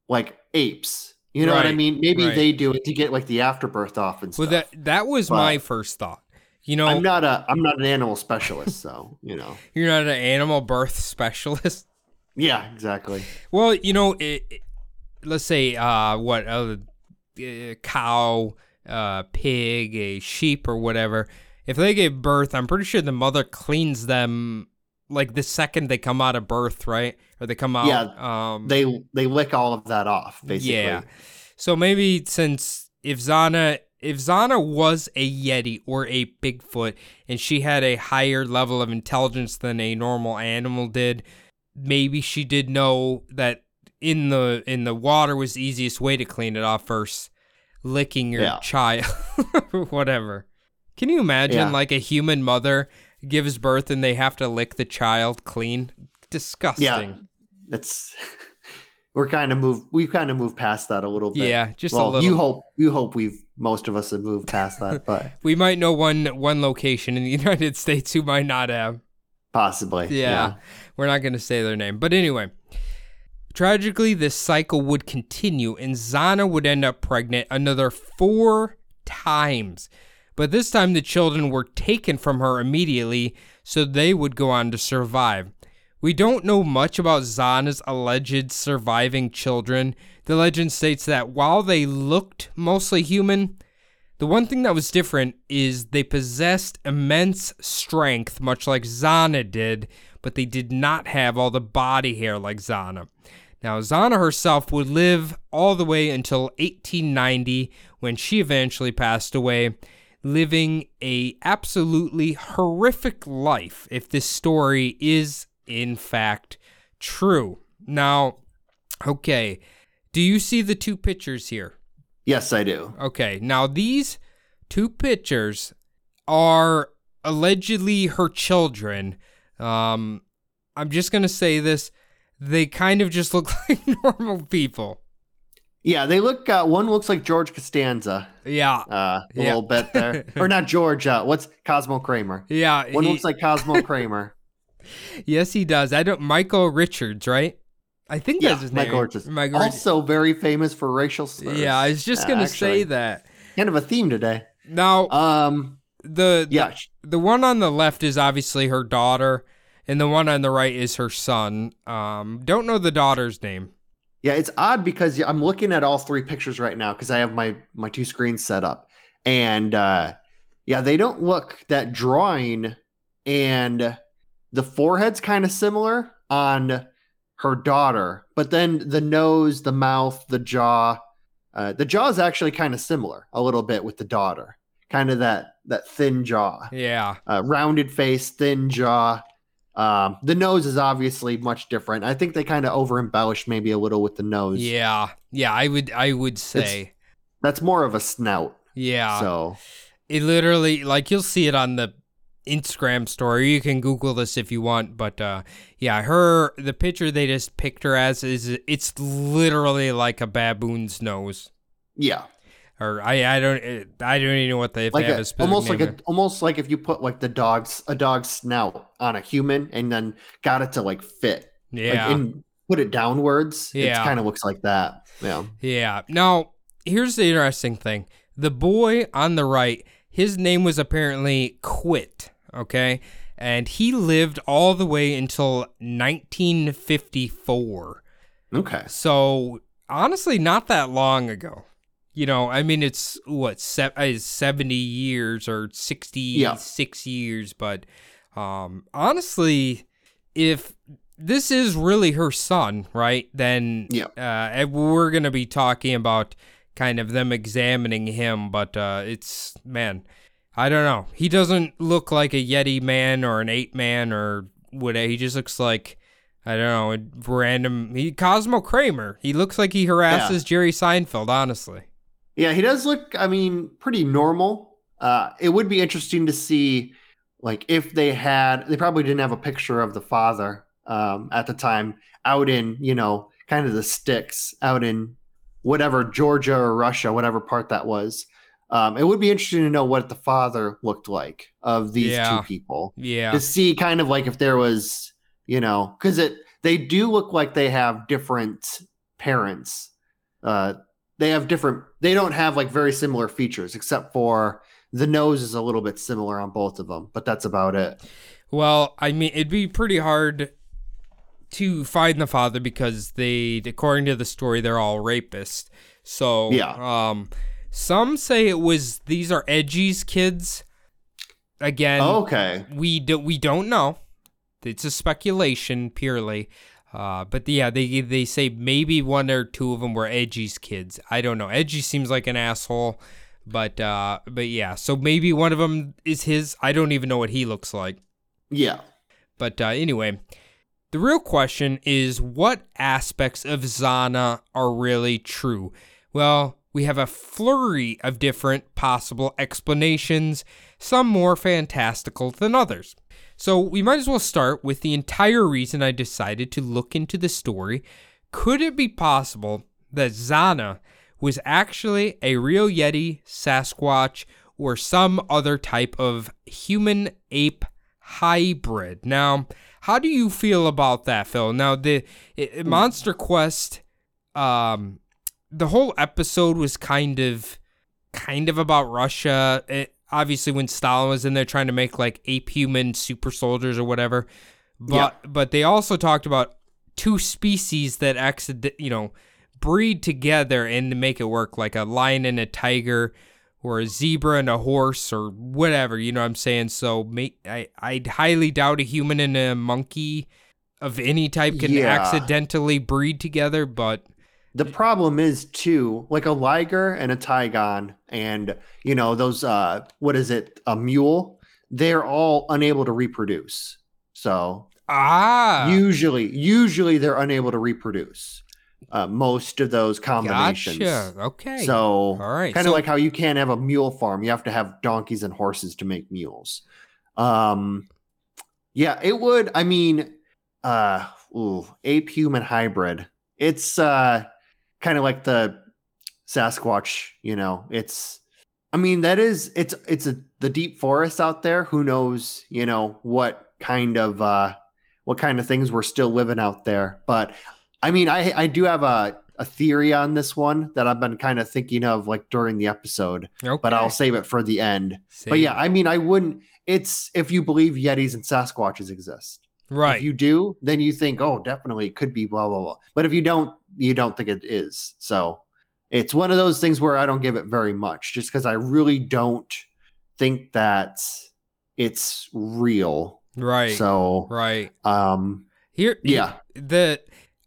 like apes. You know what I mean? Maybe right. they do it to get like the afterbirth off and Well, that that was But- my first thought. You know, I'm not a I'm not an animal specialist, so you know. you're not an animal birth specialist. Yeah, exactly. Well, you know, it, it- let's say uh, what a cow, uh, pig, a sheep, or whatever. If they gave birth, I'm pretty sure the mother cleans them like the second they come out of birth, right? Or they come out. Yeah, Um, They they lick all of that off, basically. yeah. So maybe since if Zana if Zana was a Yeti or a Bigfoot and she had a higher level of intelligence than a normal animal did, maybe she did know that in the in the water was the easiest way to clean it off versus licking your Yeah. child or whatever. Can you imagine Yeah. like a human mother gives birth and they have to lick the child clean? Disgusting. Yeah. It's we're kind of moved we've kind of moved past that a little bit. Yeah, just a little. you hope you hope we've most of us have moved past that, but We might know one one location in the United States who might not have. possibly. Yeah. We're not going to say their name. But anyway, tragically, this cycle would continue and Zana would end up pregnant another four times. But this time, the children were taken from her immediately so they would go on to survive. We don't know much about Zana's alleged surviving children. The legend states that while they looked mostly human, the one thing that was different is they possessed immense strength, much like Zana did, but they did not have all the body hair like Zana. Now, Zana herself would live all the way until 1890 when she eventually passed away, living a absolutely horrific life if this story is in fact true. Now, okay, do you see the two pictures here? Yes, I do. Okay, now these two pictures are allegedly her children. Um, I'm just gonna say this: they kind of just look like normal people. Yeah, they look uh, one looks like George Costanza, Yeah, uh, a Yeah. little bit there. or not George, uh, what's Cosmo Kramer? yeah. One he- looks like Cosmo Kramer. yes, he does. I don't. Michael Richards, right? I think yeah, that's his Michael name. Richards. Michael Also very famous for racial slurs. Yeah, I was just Uh, gonna say that. Kind of a theme today. Now, Um, the yeah, the one on the left is obviously her daughter, and the one on the right is her son. Um, don't know the daughter's name. Yeah, it's odd because I'm looking at all three pictures right now because I have my my two screens set up, and uh, yeah, they don't look that drawing, and the forehead's kind of similar on her daughter, but then the nose, the mouth, the jaw, Uh, the jaw is actually kind of similar a little bit with the daughter, kind of that that thin jaw, Yeah. uh, rounded face, thin jaw. Um, the nose is obviously much different. I think they kind of over embellished maybe a little with the nose. Yeah. Yeah, I would I would say. That's more of a snout. Yeah. So It literally like you'll see it on the Instagram story. You can Google this if you want, but uh yeah, her the picture they just picked her as is it's literally like a baboon's nose. yeah, Or I I don't eh, I don't even know what they like they have a, almost like a almost like if you put like the dog's a dog's snout on a human and then got it to like fit, there. like, yeah. and put it downwards. It Yeah. kind of looks like that. Yeah. Yeah. Now, here's the interesting thing. The boy on the right, his name was apparently Quit, okay? And he lived all the way until 1954. Okay. So, honestly, not that long ago. You know, I mean, it's what, se- uh, 70 years or 66 years, but um, honestly, if this is really her son, right? Then Yeah. uh, we're gonna be talking about kind of them examining him, but uh, it's man, I don't know. He doesn't look like a Yeti man or an ape man or what. He just looks like I don't know, random. He Cosmo Kramer. He looks like he harasses Jerry Seinfeld. Honestly, Yeah, he does look, I mean, pretty normal. Uh, it would be interesting to see, like, if they had, they probably didn't have a picture of the father um, at the time out in, you know, kind of the sticks out in whatever Georgia or Russia, whatever part that was. Um, it would be interesting to know what the father looked like of these Yeah. two people yeah, to see kind of like if there was, you know, because it they do look like they have different parents. Uh, they have different. They don't have like very similar features, except for the nose is a little bit similar on both of them, but that's about it. Well, I mean, it'd be pretty hard to find the father because they, according to the story, they're all rapists. So, Yeah. Um, some say it was these are Edgi's kids. Again, okay, we do we don't know. It's a speculation purely. Uh, but yeah, they they say maybe one or two of them were Edgi's kids. I don't know. Edgy seems like an asshole, but uh, but yeah. So maybe one of them is his. I don't even know what he looks like. yeah, But uh, anyway, the real question is what aspects of Zana are really true? Well, we have a flurry of different possible explanations, some more fantastical than others. So we might as well start with the entire reason I decided to look into the story. Could it be possible that Zana was actually a real Yeti, Sasquatch, or some other type of human ape hybrid? Now, how do you feel about that, Phil? Now, the i- Monster Quest, um, the whole episode was kind of, kind of about Russia. It, obviously, when Stalin was in there trying to make like ape human super soldiers or whatever, but but they also talked about two species that accident, you know, breed together and to make it work, like a lion and a tiger, or a zebra and a horse, or whatever. You know what I'm saying? So, may, I I highly doubt a human and a monkey of any type can Yeah. accidentally breed together, but The problem is too, like a liger and a tigon, and you know those. uh What is it? A mule. They're all unable to reproduce. So ah, usually usually they're unable to reproduce uh, most of those combinations gotcha. Okay. so all right. kind of so- like how you can't have a mule farm you have to have donkeys and horses to make mules um yeah it would i mean uh ooh, ape human hybrid it's uh kind of like the sasquatch you know? It's i mean that is it's it's a the deep forest out there. Who knows you know what kind of uh what kind of things we're still living out there. But i mean i i do have a a theory on this one that i've been kind of thinking of like during the episode. Okay. but i'll save it for the end. But yeah i mean i wouldn't it's if you believe yetis and sasquatches exist right. if you do, then you think, oh, definitely it could be blah blah blah. But if you don't, you don't think it is. So it's one of those things where I don't give it very much, just because I really don't think that it's real. right. So right. um Here, Yeah. The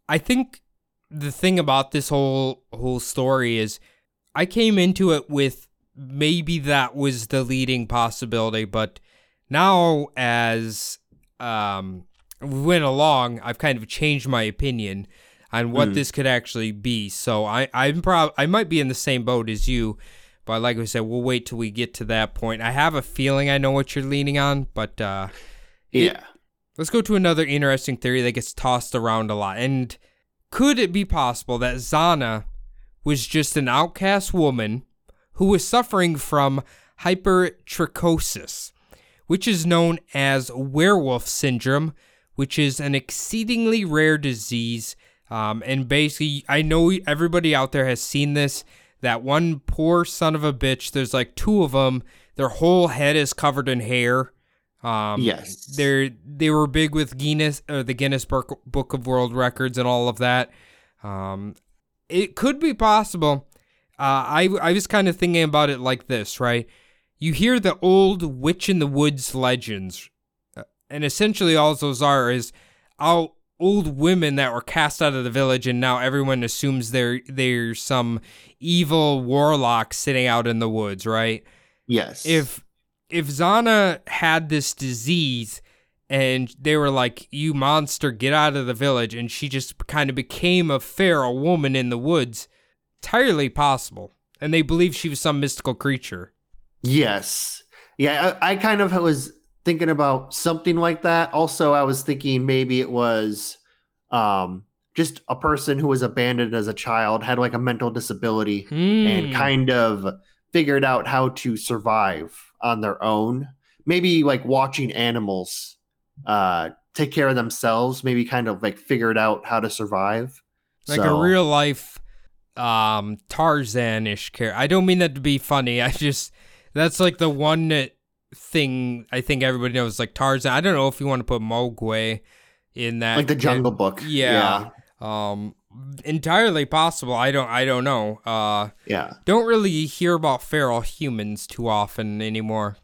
I think the thing about this whole whole story is I came into it with maybe that was the leading possibility, but now as um we went along, I've kind of changed my opinion on what this could actually be. So I I'm prob I might be in the same boat as you, but like I said, we'll wait till we get to that point. I have a feeling I know what you're leaning on, but uh Yeah. Let's go to another interesting theory that gets tossed around a lot. And could it be possible that Zana was just an outcast woman who was suffering from hypertrichosis, which is known as werewolf syndrome, which is an exceedingly rare disease. Um, and basically, I know everybody out there has seen this. That one poor son of a bitch, there's like two of them. Their whole head is covered in hair. Um, Yes. they're they were big with Guinness or the Guinness Book Book of World Records and all of that. Um, it could be possible. Uh, I I was kind of thinking about it like this, right? You hear the old witch in the woods legends, and essentially all those are is out old women that were cast out of the village, and now everyone assumes they're they're some evil warlock sitting out in the woods, right? Yes. if if Zana had this disease and they were like, "You monster, get out of the village," and she just kind of became a feral woman in the woods, entirely possible. And they believe she was some mystical creature. Yes. Yeah, I, I kind of was thinking about something like that. Also, I was thinking maybe it was um just a person who was abandoned as a child, had like a mental disability, and Hmm. kind of figured out how to survive on their own. Maybe like watching animals uh take care of themselves, maybe kind of like figured out how to survive. like So- a real life um Tarzan-ish character. I don't mean that to be funny. I just that's like the one that- thing I think everybody knows like Tarzan. I don't know if you want to put Mowgli in that like the Jungle Book. Yeah. Um entirely possible. I don't I don't know. Uh Yeah. don't really hear about feral humans too often anymore.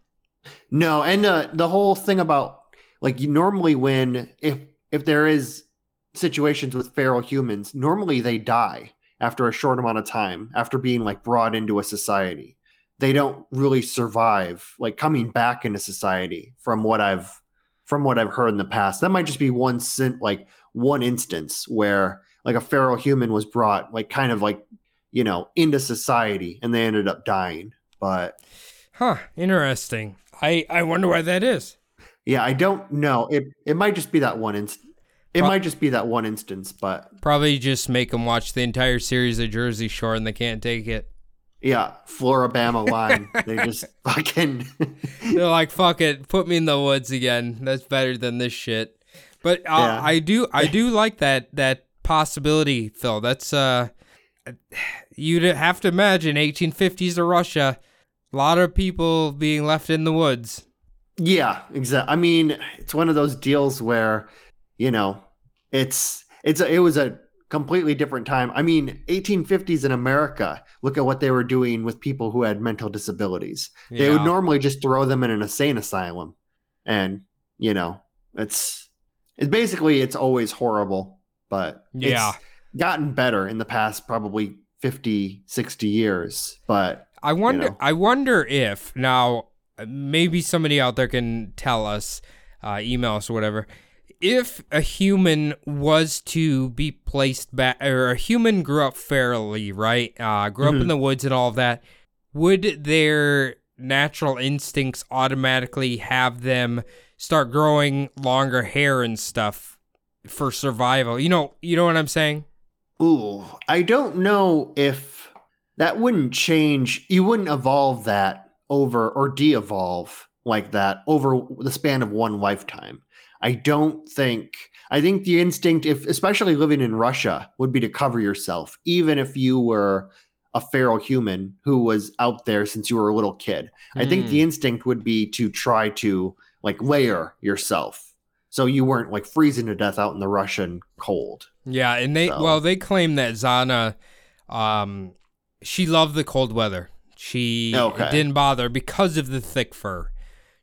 No, and uh, the whole thing about like you normally when if if there is situations with feral humans, normally they die after a short amount of time after being like brought into a society. They don't really survive like coming back into society from what I've from what I've heard in the past. That might just be one sin- like one instance where like a feral human was brought like kind of like you know into society and they ended up dying. But Huh, interesting. I I wonder why that is. Yeah, I don't know. It it might just be that one instance. It Pro- might just be that one instance, but Probably just make them watch the entire series of Jersey Shore and they can't take it. Yeah, Floribama line. they just fucking They're like, "Fuck it, put me in the woods again. That's better than this shit." But uh, Yeah. I do, I do like that that possibility, Phil. That's uh, you'd have to imagine 1850s to Russia, a lot of people being left in the woods. Yeah, exactly. I mean, it's one of those deals where, you know, it's it's a, it was a completely different time. I mean, 1850s in America. Look at what they were doing with people who had mental disabilities. They would normally just throw them in an insane asylum, and you know, it's it's basically it's always horrible, but Yeah. it's gotten better in the past probably 50, 60 years. But I wonder. know. I wonder if now maybe somebody out there can tell us, uh, email us or whatever. If a human was to be placed back, or a human grew up fairly, right? Uh, grew up in the woods and all of that, would their natural instincts automatically have them start growing longer hair and stuff for survival? You know, you know what I'm saying? Ooh, I don't know if that wouldn't change. You wouldn't evolve that over or de evolve like that over the span of one lifetime. I don't think. I think the instinct, if especially living in Russia, would be to cover yourself, even if you were a feral human who was out there since you were a little kid. I think the instinct would be to try to like layer yourself so you weren't like freezing to death out in the Russian cold. Yeah, and they So- well they claim that Zana, um, she loved the cold weather. She Okay. didn't bother because of the thick fur.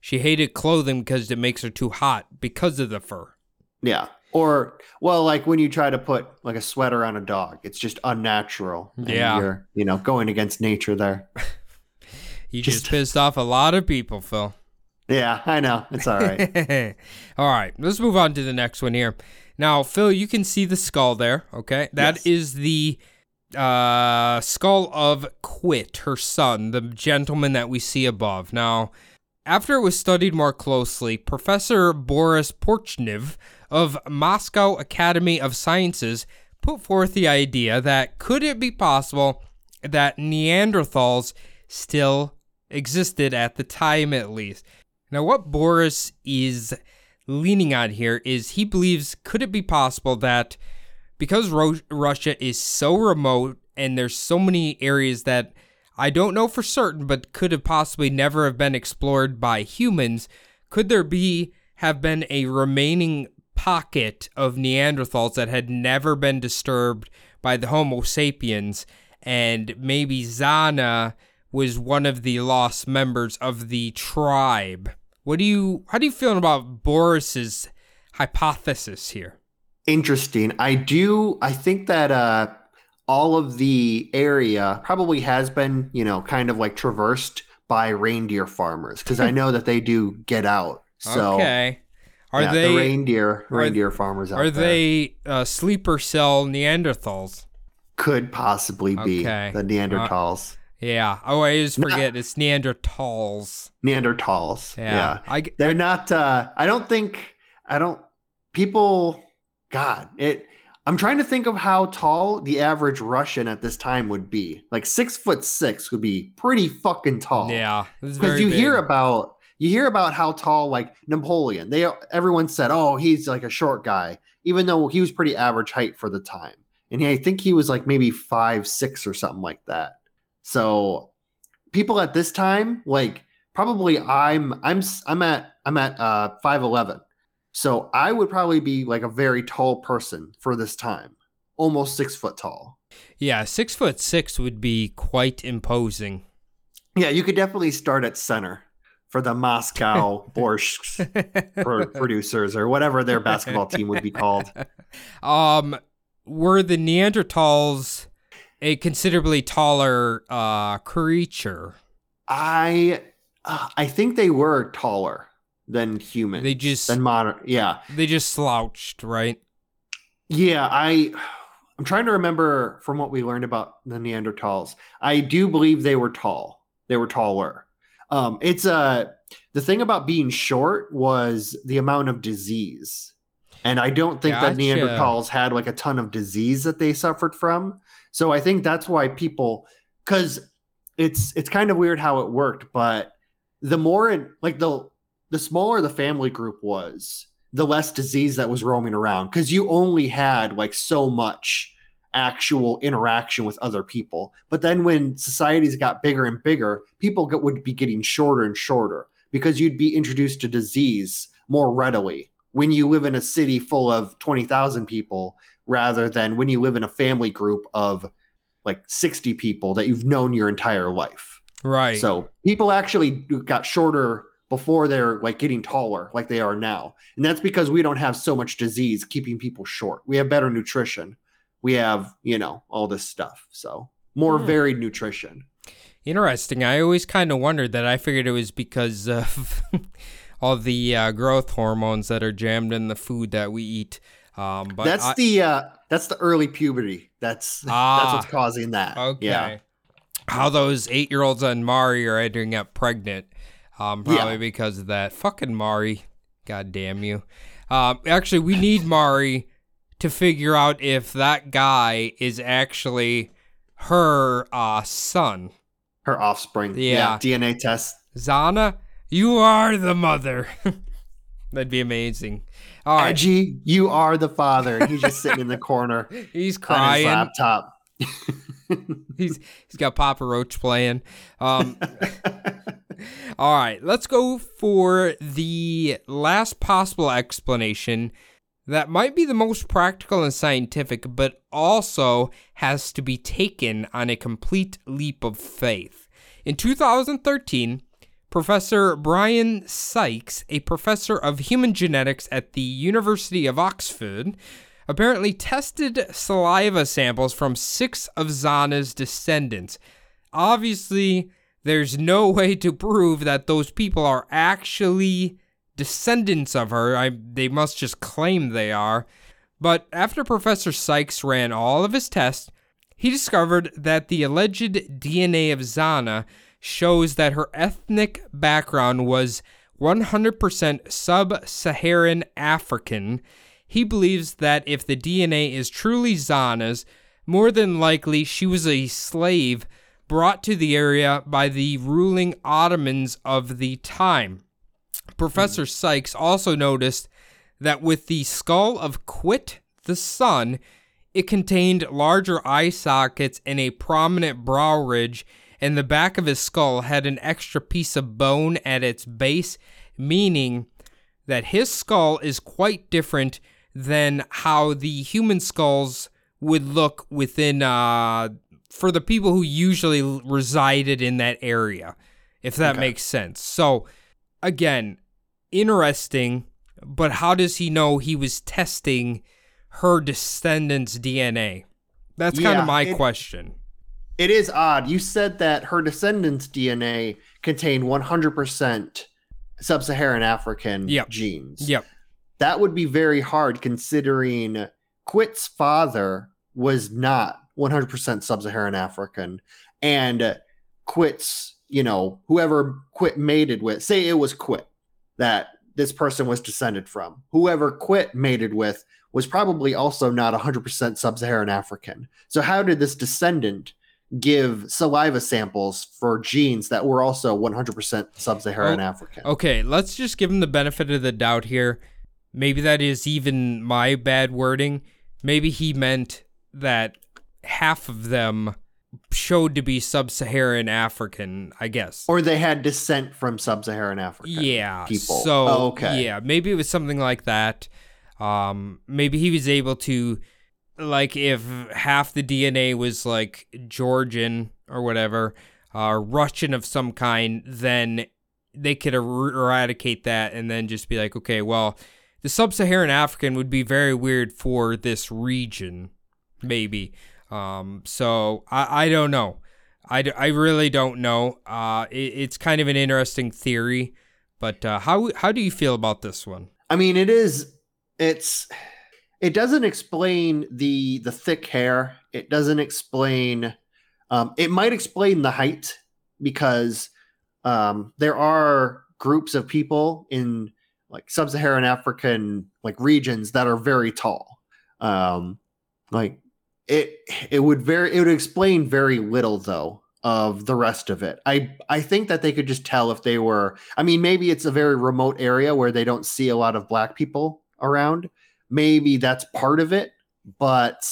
She hated clothing because it makes her too hot because of the fur. Yeah. Or well, like when you try to put like a sweater on a dog, it's just unnatural. Yeah. you're you know going against nature there. You just, Just- pissed off a lot of people, Phil. Yeah, I know it's all right. All right, let's move on to the next one here. Now, Phil, you can see the skull there. Okay, that Yes. is the uh, skull of Quit, her son, the gentleman that we see above. Now, after it was studied more closely, Professor Boris Porshnev of Moscow Academy of Sciences put forth the idea that could it be possible that Neanderthals still existed at the time, at least. Now, what Boris is leaning on here is he believes could it be possible that because Ro- Russia is so remote and there's so many areas that I don't know for certain, but could have possibly never have been explored by humans, could there be have been a remaining pocket of Neanderthals that had never been disturbed by the Homo sapiens, and maybe Zana was one of the lost members of the tribe. What do you how do you feel about Boris's hypothesis here? Interesting. I do. I think that uh, all of the area probably has been, you know, kind of like traversed by reindeer farmers because I know that they do get out. So okay. Are yeah, they the reindeer reindeer farmers out are there they uh, sleeper cell Neanderthals? could possibly be Okay. the Neanderthals. Yeah. Oh, I always forget it's Neanderthals. Neanderthals. Yeah. yeah. I They're not uh I don't think I don't people God, it I'm trying to think of how tall the average Russian at this time would be. Like six foot six would be pretty fucking tall. yeah. Because you hear about you hear about how tall like Napoleon. They everyone said, Oh, he's like a short guy, even though he was pretty average height for the time. And I think he was like maybe five, six or something like that. So people at this time, like probably I'm I'm I'm at I'm at uh 5'11. So I would probably be like a very tall person for this time. Almost six foot tall. Yeah, six foot six would be quite imposing. Yeah, you could definitely start at center for the Moscow Borscht pro- producers or whatever their basketball team would be called. Um, were the Neanderthals a considerably taller uh creature? I uh, I think they were taller than humans. They just- than modern. Yeah, They just slouched, right? yeah. I I'm trying to remember from what we learned about the Neanderthals. I do believe they were tall. They were taller. Um, it's uh, the thing about being short was the amount of disease. And I don't think that Neanderthals had like a ton of disease that they suffered from. So I think that's why people cuz it's it's kind of weird how it worked, but the more it, like the the smaller the family group was, the less disease that was roaming around cuz you only had like so much actual interaction with other people. But then when societies got bigger and bigger, people get, would be getting shorter and shorter because you'd be introduced to disease more readily when you live in a city full of 20,000 people rather than when you live in a family group of like 60 people that you've known your entire life. Right. So people actually got shorter before they're like getting taller like they are now. And that's because we don't have so much disease keeping people short. We have better nutrition. We have, you know, all this stuff. So more Hmm. varied nutrition. Interesting. I always kind of wondered that. I figured it was because of all the uh, growth hormones that are jammed in the food that we eat. Um, but that's I- the uh that's the early puberty. That's that's Ah. what's causing that. okay. Yeah. How those eight-year-olds on Maury are ending up pregnant? Um, Yeah. probably because of that. Fucking Maury. God damn you. Um, actually, we need Maury to figure out if that guy is actually her uh, son. Her offspring. Yeah. DNA test. Zana, you are the mother. That'd be amazing. All right, Edgi, you are the father. He's just sitting in the corner he's on his crying. laptop. He's he's got Papa Roach playing. Um, all right, let's go for the last possible explanation that might be the most practical and scientific, but also has to be taken on a complete leap of faith. In 2013, Professor Brian Sykes, a professor of human genetics at the University of Oxford, apparently tested saliva samples from six of Zana's descendants. Obviously, there's no way to prove that those people are actually descendants of her. I, they must just claim they are. But after Professor Sykes ran all of his tests, he discovered that the alleged DNA of Zana shows that her ethnic background was 100% sub Saharan African. He believes that if the DNA is truly Zana's, more than likely she was a slave brought to the area by the ruling Ottomans of the time. Professor Sykes also noticed that with the skull of Khwit the son, it contained larger eye sockets and a prominent brow ridge, and the back of his skull had an extra piece of bone at its base, meaning that his skull is quite different than how the human skulls would look within uh for the people who usually resided in that area if that Okay. makes sense so again interesting but how does he know he was testing her descendants dna that's kind of my it- question It is odd. You said that her descendants' DNA contained 100% sub Saharan African Yep. genes. yep That would be very hard considering Khwit's father was not 100% sub Saharan African. And uh, Khwit's, you know, whoever Khwit mated with, say it was Khwit that this person was descended from, whoever Khwit mated with was probably also not 100% sub Saharan African. So, how did this descendant give saliva samples for genes that were also 100% sub Saharan Oh, African? Okay, let's just give him the benefit of the doubt here. Maybe that is even my bad wording. Maybe he meant that half of them showed to be sub Saharan African, I guess. Or they had descent from sub Saharan African yeah. people. So, Oh, okay. yeah, maybe it was something like that. Um, maybe he was able to, like, if half the DNA was like Georgian or whatever, uh, Russian of some kind, then they could er- eradicate that and then just be like, okay, well, the sub-Saharan African would be very weird for this region, maybe. Um, so I, I don't know. I, I really don't know. Uh, it, it's kind of an interesting theory, but uh, how how do you feel about this one? I mean, it is. It's. It doesn't explain the the thick hair. It doesn't explain. Um, it might explain the height because um, there are groups of people in like sub-Saharan African like regions that are very tall. Um, like it, it would very it would explain very little though of the rest of it. I I think that they could just tell if they were. I mean, maybe it's a very remote area where they don't see a lot of black people around. Maybe that's part of it, but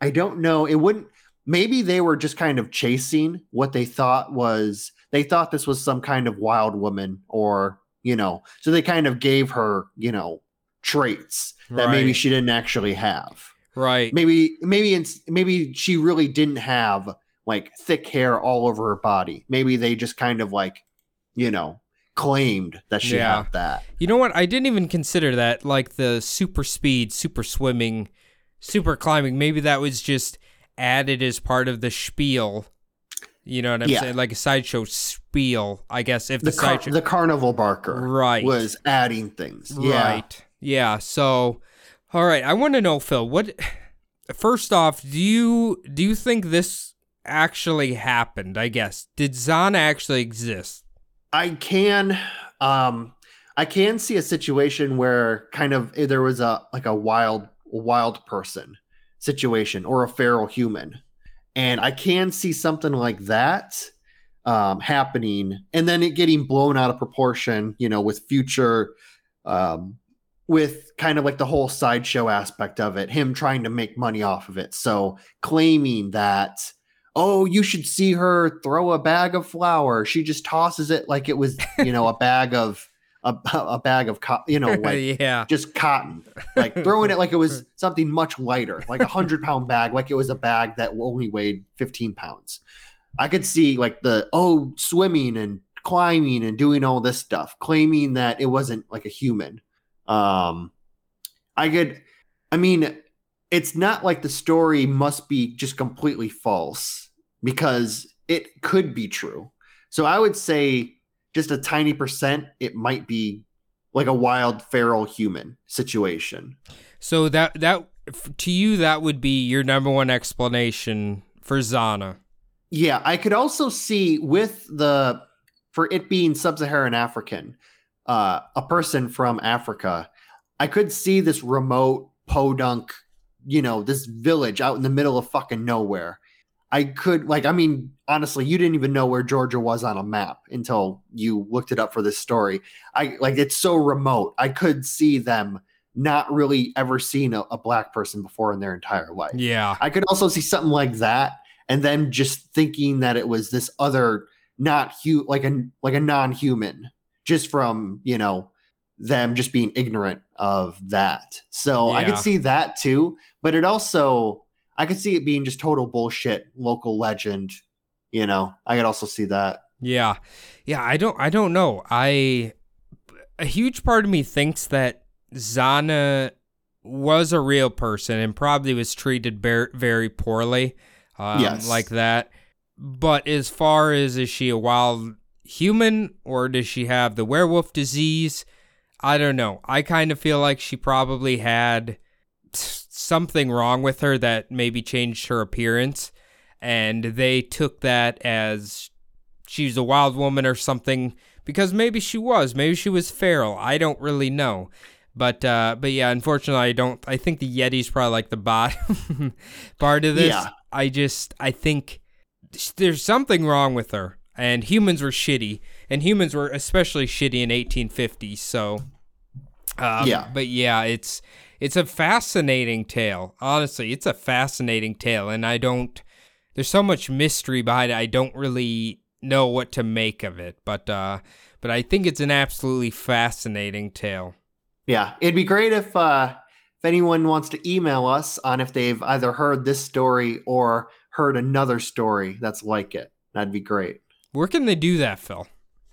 I don't know. It wouldn't. Maybe they were just kind of chasing what they thought was. They thought this was some kind of wild woman, or you know, so they kind of gave her, you know, traits that maybe she didn't actually have Right. maybe maybe it's maybe she really didn't have like thick hair all over her body maybe they just kind of like you know claimed that she Yeah. had that You know what? I didn't even consider that, like the super speed, super swimming, super climbing. Maybe that was just added as part of the spiel. You know what I'm Yeah. saying? Like a sideshow spiel, I guess. If the, the car- sideshow, the carnival barker right, was adding things yeah right, yeah. So, all right, I want to know, Phil. What? First off, do you do you think this actually happened? I guess did Zana actually exist? i can um i can see a situation where kind of eh, there was a like a wild wild person situation or a feral human and i can see something like that um, happening and then it getting blown out of proportion you know with future um, with kind of like the whole sideshow aspect of it him trying to make money off of it so claiming that oh you should see her throw a bag of flour she just tosses it like it was you know a bag of a, a bag of co- you know like yeah, just cotton, like throwing it like it was something much lighter, like a hundred pound bag, like it was a bag that only weighed 15 pounds. I could see like the oh, swimming and climbing and doing all this stuff, claiming that it wasn't like a human. Um, I could, I mean, it's not like the story must be just completely false because it could be true. So I would say just a tiny percent, it might be like a wild feral human situation. So that that to you that would be your number one explanation for Zana. Yeah, I could also see with the for it being sub-Saharan African, uh, a person from Africa, I could see this remote podunk, you know, this village out in the middle of fucking nowhere. I could like, I mean, honestly, you didn't even know where Georgia was on a map until you looked it up for this story. I like it's so remote. I could see them not really ever seen a, a black person before in their entire life. Yeah. I could also see something like that, and then just thinking that it was this other not hu like a like a non-human, just from you know them just being ignorant of that. So I could see that too, but it also I could see it being just total bullshit, local legend. You know, I could also see that. Yeah. Yeah, I don't I don't know. I a huge part of me thinks that Zana was a real person and probably was treated ver- very poorly. Um, Yes. like that. But as far as is she a wild human or does she have the werewolf disease? I don't know. I kind of feel like she probably had something wrong with her that maybe changed her appearance and they took that as she's a wild woman or something because maybe she was maybe she was feral i don't really know but uh but yeah unfortunately i don't i think the yeti's probably like the bottom part of this Yeah. i just i think there's something wrong with her and humans were shitty and humans were especially shitty in 1850 so um, Yeah. but yeah it's it's a fascinating tale honestly it's a fascinating tale and i don't there's so much mystery behind it i don't really know what to make of it but uh but i think it's an absolutely fascinating tale Yeah, it'd be great if uh, if anyone wants to email us on if they've either heard this story or heard another story that's like it. That'd be great. Where can they do that phil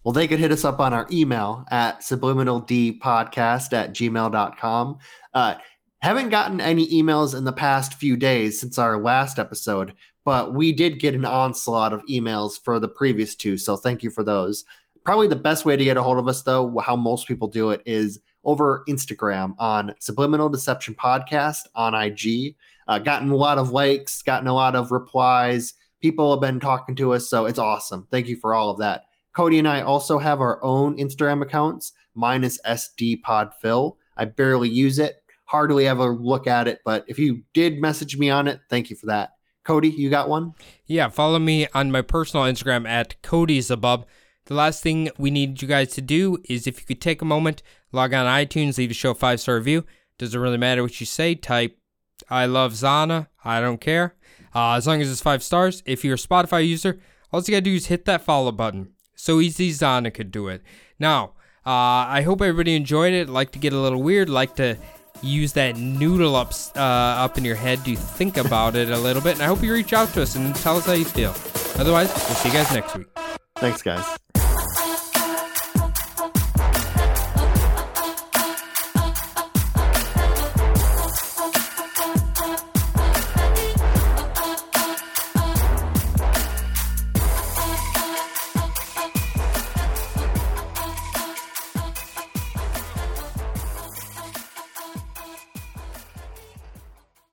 Well, they could hit us up on our email at subliminaldpodcast at gmail.com. Uh, haven't gotten any emails in the past few days since our last episode, but we did get an onslaught of emails for the previous two. So thank you for those. Probably the best way to get a hold of us, though, how most people do it is over Instagram on Subliminal Deception Podcast on IG. Uh, gotten a lot of likes, gotten a lot of replies. People have been talking to us, so it's awesome. Thank you for all of that. Cody and I also have our own Instagram accounts. Mine is SDPodPhil. I barely use it, hardly ever look at it, but if you did message me on it, thank you for that. Cody, you got one? Yeah, follow me on my personal Instagram at Cody's above. The last thing we need you guys to do is if you could take a moment, log on iTunes, leave a show five star review. Doesn't really matter what you say. Type I love Zana. I don't care. Uh, as long as it's five stars. If you're a Spotify user, all you gotta do is hit that follow button. So easy Zana could do it. Now, uh, I hope everybody enjoyed it. Like to get a little weird. Like to use that noodle up uh, up in your head to think about it a little bit. And I hope you reach out to us and tell us how you feel. Otherwise, we'll see you guys next week. Thanks, guys.